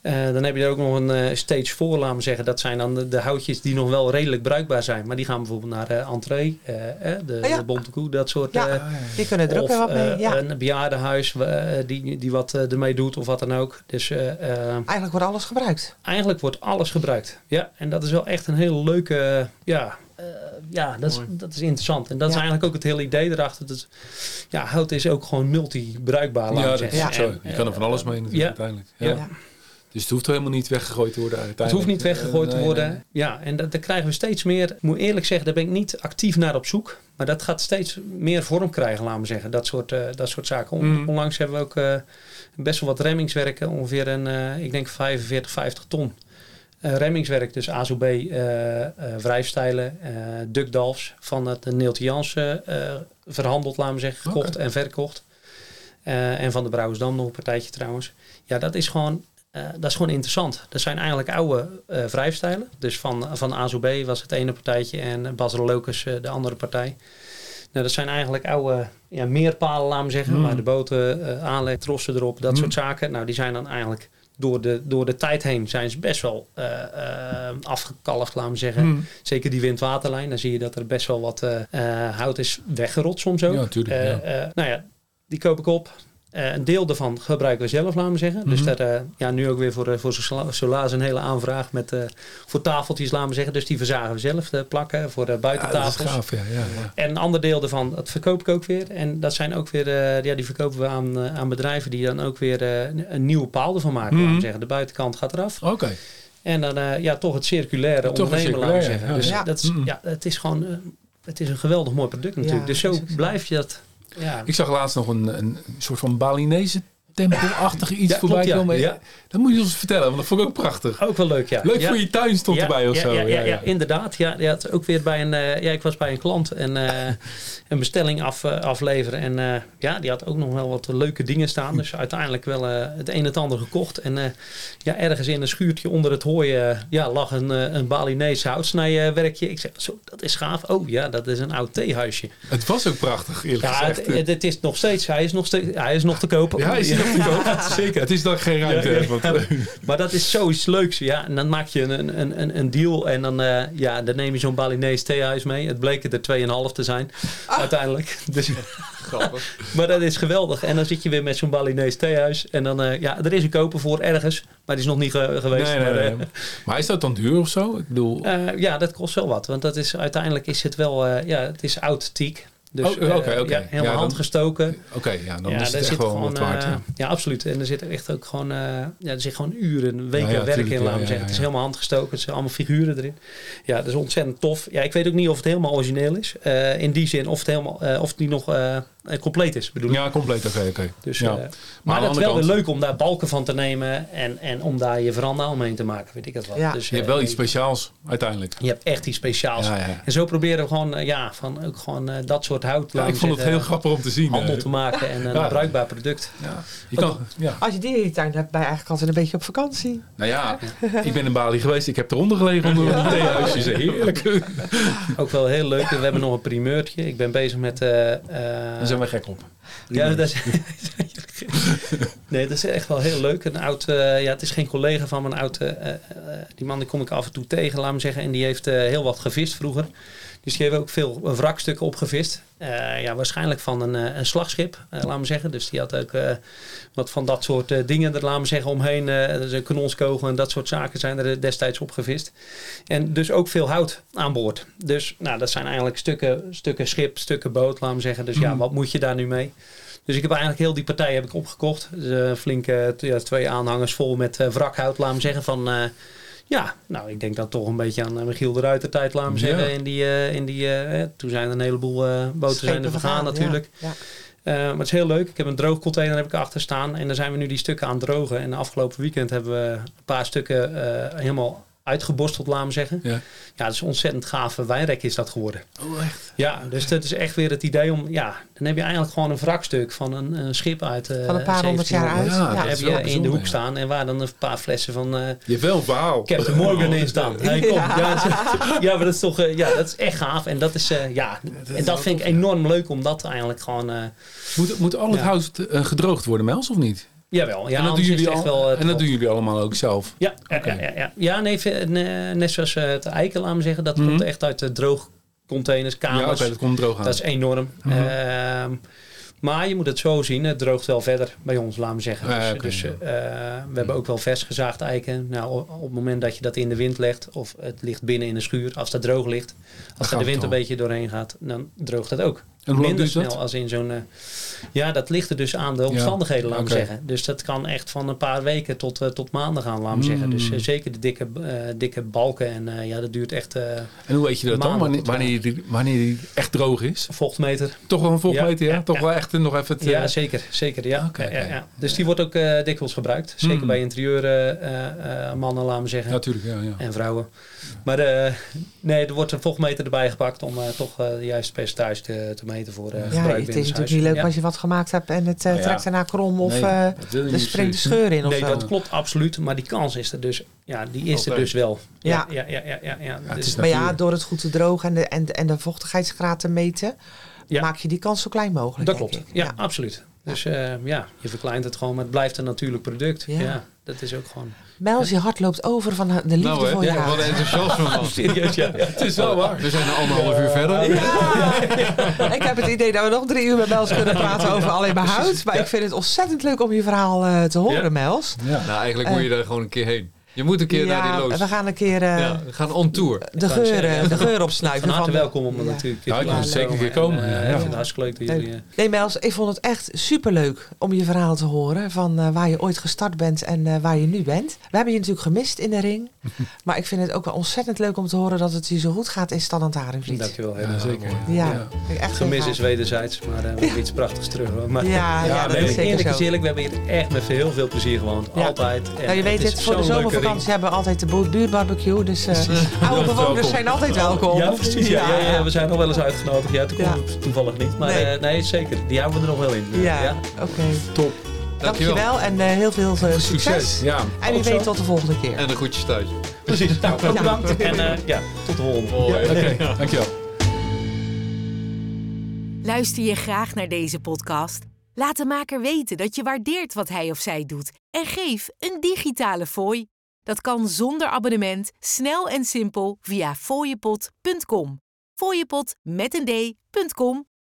Eh, dan heb je er ook nog een eh, stage voor, laten we zeggen. Dat zijn dan de, de houtjes die nog wel redelijk bruikbaar zijn. Maar die gaan bijvoorbeeld naar de entree, de, Oh ja. de bonte koe, dat soort. Ja. eh, Die kunnen er ook wat mee. Ja. een bejaardenhuis die, die wat ermee doet of wat dan ook. Dus Eigenlijk wordt alles gebruikt. eigenlijk wordt alles gebruikt. Ja, en dat is wel echt een hele leuke... ja, ja dat, is, dat is interessant. En dat is eigenlijk ook het hele idee erachter. Dat, ja, hout is ook gewoon multi-bruikbaar, Ja, dat is Ja. zo. Je kan er van alles mee natuurlijk ja. uiteindelijk. Ja. Dus het hoeft helemaal niet weggegooid te worden Het uiteindelijk. hoeft niet weggegooid Eh, te nee, worden. nee. Ja, en dat, daar krijgen we steeds meer. Ik moet eerlijk zeggen, daar ben ik niet actief naar op zoek. Maar dat gaat steeds meer vorm krijgen, laten we zeggen. Dat soort, eh, dat soort zaken. On- Mm. Onlangs hebben we ook eh, best wel wat remmingswerken. Ongeveer een, eh, ik denk 45, 50 ton. Eh, remmingswerk, dus ASOB, eh eh wrijfstijlen, duckdalfs van het Neeltje Jansen verhandeld, laten we zeggen. Gekocht en verkocht. En van de Brouwersdam nog een partijtje trouwens. Ja, dat is gewoon, dat is gewoon interessant. Dat zijn eigenlijk oude eh wrijfstijlen. Dus van, van ASOB was het ene partijtje en Basel Locus de andere partij. Nou, dat zijn eigenlijk oude ja, meerpalen, laten we zeggen. Mm. Waar de boten aanleg, trossen erop, dat Mm. soort zaken. Nou, die zijn dan eigenlijk door de, door de tijd heen zijn ze best wel afgekalfd, laten we zeggen. Mm. Zeker die windwaterlijn, dan zie je dat er best wel wat eh, hout is weggerot soms ook. Ja, tuurlijk, ja. eh, nou ja, die koop ik op. Eh, een deel daarvan gebruiken we zelf, laten we zeggen. Dus Mhm. daar, eh, ja, nu ook weer voor, eh, voor Sola- Solaas een hele aanvraag met, eh, voor tafeltjes, laten we zeggen. Dus die verzagen we zelf, de plakken voor de Ja, dat is buitentafels. gaaf, ja. ja, ja. En een ander deel daarvan, dat verkoop ik ook weer. En dat zijn ook weer, eh, ja, die verkopen we aan, aan bedrijven die dan ook weer een- nieuwe paal ervan maken. Mhm. Laten we zeggen. De buitenkant gaat eraf. Oké. En dan eh, ja, toch het circulaire ondernemen, laten we circulaire, zeggen. ja. Dus Ja. dat is, Mm. ja, het is gewoon, het is een geweldig mooi product natuurlijk. Ja, dus dat zo. blijf je dat, ja. Ik zag laatst nog een, een soort van Balinese tempelachtige iets Ja, voorbij klopt, komen. Ja. Dat moet je ons vertellen, want dat vond ik ook prachtig. Ook wel leuk, ja. Leuk Ja. voor je tuin stond ja, erbij of ja, zo. Ja, ja, ja, inderdaad. Ja, ja, het is ook weer bij een. eh, ja, ik was bij een klant en eh, een bestelling af, eh, afleveren. En eh, ja, die had ook nog wel wat leuke dingen staan. Dus uiteindelijk wel het een en het ander gekocht. En eh, ja, ergens in een schuurtje onder het hooi ja, lag een, een Balinese houtsnijwerkje. Ik zeg, zo, dat is gaaf. Oh ja, dat is een oud theehuisje. Het was ook prachtig, eerlijk Ja, gezegd. het, het, het is nog steeds. Hij is nog, steeds, hij is nog te kopen. ja, is nog? Zeker. Het is dat ik geen ruimte Ja, ja, heb. Want, ja. Maar dat is zoiets leuks. Ja, en dan maak je een, een, een, een deal en dan, eh, ja, dan neem je zo'n Balinese theehuis mee. Het bleek er 2,5 te zijn uiteindelijk. Dus, Grappig. maar dat is geweldig. En dan zit je weer met zo'n Balinese theehuis. En dan, eh, ja, er is een koper voor ergens. Maar die is nog niet ge- geweest. nee, nee, maar, nee. eh, Maar is dat dan duur of zo? Ik bedoel, eh, ja, dat kost wel wat. Want dat is, uiteindelijk is het wel, eh, ja, het is oud teak. Dus Oh, oké, eh, oké. ja, helemaal Ja, dan- oké, ja, dan ja, is het echt wel gewoon, wat waard. eh, ja. ja, absoluut. En er zit er echt ook gewoon, eh, ja, er zit gewoon uren, weken Ja, ja, werk tuurlijk, in, ja, laten we ja, zeggen. ja, Het is helemaal handgestoken. Het zijn allemaal figuren erin. Ja, dat is ontzettend tof. Ja, ik weet ook niet of het helemaal origineel is. Eh, in die zin, of het helemaal, eh, of het niet nog eh, compleet is, bedoel ik. Ja, compleet oké, oké. Dus, eh, maar de het is wel weer leuk om daar balken van te nemen en, en om daar je veranda omheen te maken, weet ik het. Ja. Dus, Je hebt wel iets speciaals, uiteindelijk. Je hebt echt iets speciaals. Ja, ja. En zo proberen we gewoon, ja, van ook gewoon dat soort hout, Ja, ik vond het heel grappig om te zien. handel eh. te maken en een Ja. bruikbaar product. Ja. Je kan, ja. Als je die in je tuin hebt, ben je eigenlijk altijd een beetje op vakantie. Nou ja, ik ben in Bali geweest. Ik heb eronder gelegen onder een theehuisje. Zeg, Heerlijk. Ook wel heel leuk. We hebben nog een primeurtje. Ik ben bezig met... eh, eh, Daar zijn we gek op. ja, dat is, nee, dat is echt wel heel leuk. Een oud, eh, ja, het is geen collega van mijn oud... eh, eh, die man die kom ik af en toe tegen, laat me zeggen. En die heeft eh, heel wat gevist vroeger. Dus die heeft ook veel wrakstukken opgevist. Eh, ja, waarschijnlijk van een, eh, een slagschip, eh, laat me zeggen. Dus die had ook wat van dat soort dingen er, laat me zeggen, omheen. dus een kanonskogel en dat soort zaken zijn er destijds opgevist. En dus ook veel hout aan boord. Dus nou, dat zijn eigenlijk stukken, stukken schip, stukken boot, laat me zeggen. Dus ja, wat moet je daar nu mee? Dus ik heb eigenlijk heel die partij heb ik opgekocht. Dus, flinke ja, twee aanhangers vol met wrakhout, laat me zeggen. Van, ja, nou, ik denk dan toch een beetje aan eh, Michiel de Ruiter tijd, laat me Ja. zeggen. In die, eh, in die, eh, toen zijn er een heleboel eh, boten zijn er vergaan natuurlijk. Ja. Ja. Eh, maar het is heel leuk. Ik heb een droogcontainer heb ik achter staan. En daar zijn we nu die stukken aan het drogen. En afgelopen weekend hebben we een paar stukken eh, helemaal uitgeborsteld, laat me zeggen. Ja. Ja, dat is een ontzettend gave wijnrek is dat geworden. Oh, echt? Ja, dus dat is echt weer het idee om... Ja, dan heb je eigenlijk gewoon een wrakstuk van een, een schip uit... eh, Van een paar honderd jaar 1700. uit. Ja, Ja, dat heb je in de hoek ja. staan en waar dan een paar flessen van eh, Je wel verhaal. Captain Morgan in staan. Hey, kom. Ja. Ja. dat maar dat is toch eh, ja, dat is echt gaaf. En dat is, eh, ja, en dat vind ik enorm leuk om dat eigenlijk gewoon... eh Moet, moet al het Ja. hout gedroogd worden, Mels, of niet? Jawel, ja, en dat, doen jullie, al, wel... eh, en dat doen jullie allemaal ook zelf? Ja, ja, Oké. ja, ja, ja. ja nee, net zoals eh, het eiken, laat me zeggen. Dat Mhm. komt echt uit de droogcontainers, Ja, kamers. oké, dat komt droog aan. Dat is enorm. Mhm. Ehm, maar je moet het zo zien, het droogt wel verder bij ons, laat me zeggen. Ja, dus dus ja. eh, we hebben ook wel vers gezaagd eiken. Nou, op, het moment dat je dat in de wind legt, of het ligt binnen in een schuur, als dat droog ligt, als er de wind een beetje doorheen gaat, dan droogt het ook. En hoe Minder dat? snel als in zo'n... eh, ja, dat ligt er dus aan de omstandigheden, laat me oké. zeggen. Dus dat kan echt van een paar weken tot, eh, tot maanden gaan, laat Mm. zeggen. Dus eh, zeker de dikke, dikke balken. En ja, dat duurt echt En hoe weet je dat dan? Wanneer, wanneer, die, wanneer die echt droog is? vochtmeter. Toch wel een volgende Ja, ja? ja, Toch ja. wel echt nog even het... Ja, zeker. zeker ja. Oké, ja, ja, ja. Dus die wordt ook dikwijls gebruikt. Zeker Mm. bij interieur eh, mannen, laten we zeggen. Natuurlijk, ja. ja. En vrouwen. Maar eh, nee, er wordt een vochtmeter erbij gepakt om eh, toch eh, de juiste percentage te, te meten voor eh Ja, gebruik het is natuurlijk huis. niet leuk Ja. als je wat gemaakt hebt en het Nou ja. trekt daarna krom of Nee, eh, er springt de scheur in of Nee, zo. dat klopt absoluut. Maar die kans is er dus, ja, die is er dus wel. Ja, Ja. ja, ja, ja. ja, ja. het Dus- is Maar ja, door het goed te drogen en de, en, en de vochtigheidsgraad te meten, Ja. maak je die kans zo klein mogelijk. dat klopt. Ja, absoluut. Dus eh, ja, je verkleint het gewoon, maar het blijft een natuurlijk product. Ja. Ja, dat is ook gewoon... Mels, je hart loopt over van de liefde Nou, voor je ja, wat een enthousiasme, man. Serieus, ja. Het is wel waar. We zijn er anderhalf uur verder. Ja. ik heb het idee dat we nog drie uur met Mels kunnen praten over alleen maar hout. Maar ik vind het ontzettend leuk om je verhaal eh, te horen, Ja. Mels. Ja. Nou, eigenlijk moet je daar gewoon een keer heen. Je moet een keer naar die Ja, loods. we gaan een keer eh, ja, we gaan on tour. de, Ik wou geur, zeggen, eh, de geur opsnuiven. Van harte welkom om Ja. natuurlijk Ja, ik zeker een keer komen, En, ja. Ik vind het hartstikke leuk dat jullie... eh, Nee, Mels, ik vond het echt superleuk om je verhaal te horen. Van eh, waar je ooit gestart bent en eh, waar je nu bent. We hebben je natuurlijk gemist in de ring. maar ik vind het ook wel ontzettend leuk om te horen dat het je zo goed gaat in Stad en Tarenvliet. Dankjewel. Ja, helemaal zeker. Ja, echt Gemis is wederzijds, maar eh, we hebben iets prachtigs terug. Maar, Ja, ja, dat nee, is zeker eerlijk zo. is eerlijk, we hebben hier echt met heel veel plezier gewoond. Ja. Altijd. En Nou, je weet het, voor de zo'n ring. hebben we altijd de bu- buurtbarbecue. Dus eh, oude bewoners zijn altijd welkom. Ja, precies. Ja, ja, ja, we zijn nog wel eens uitgenodigd. Ja, toevallig niet. Maar Nee. nee, nee zeker. Die houden we er nog wel in. Ja, oké. Top. Dankjewel. Dankjewel en eh, heel veel eh, succes. Succes. Ja. En wie weet tot de volgende keer. En de groetjes thuis. Precies. Nou, Ja. bedankt. En eh, ja, tot de volgende. Mooi. Oké, dankjewel. Luister je graag naar deze podcast? Laat de maker weten dat je waardeert wat hij of zij doet en geef een digitale fooi. Dat kan zonder abonnement, snel en simpel via fooiepot.com. Fooiepot met een d.com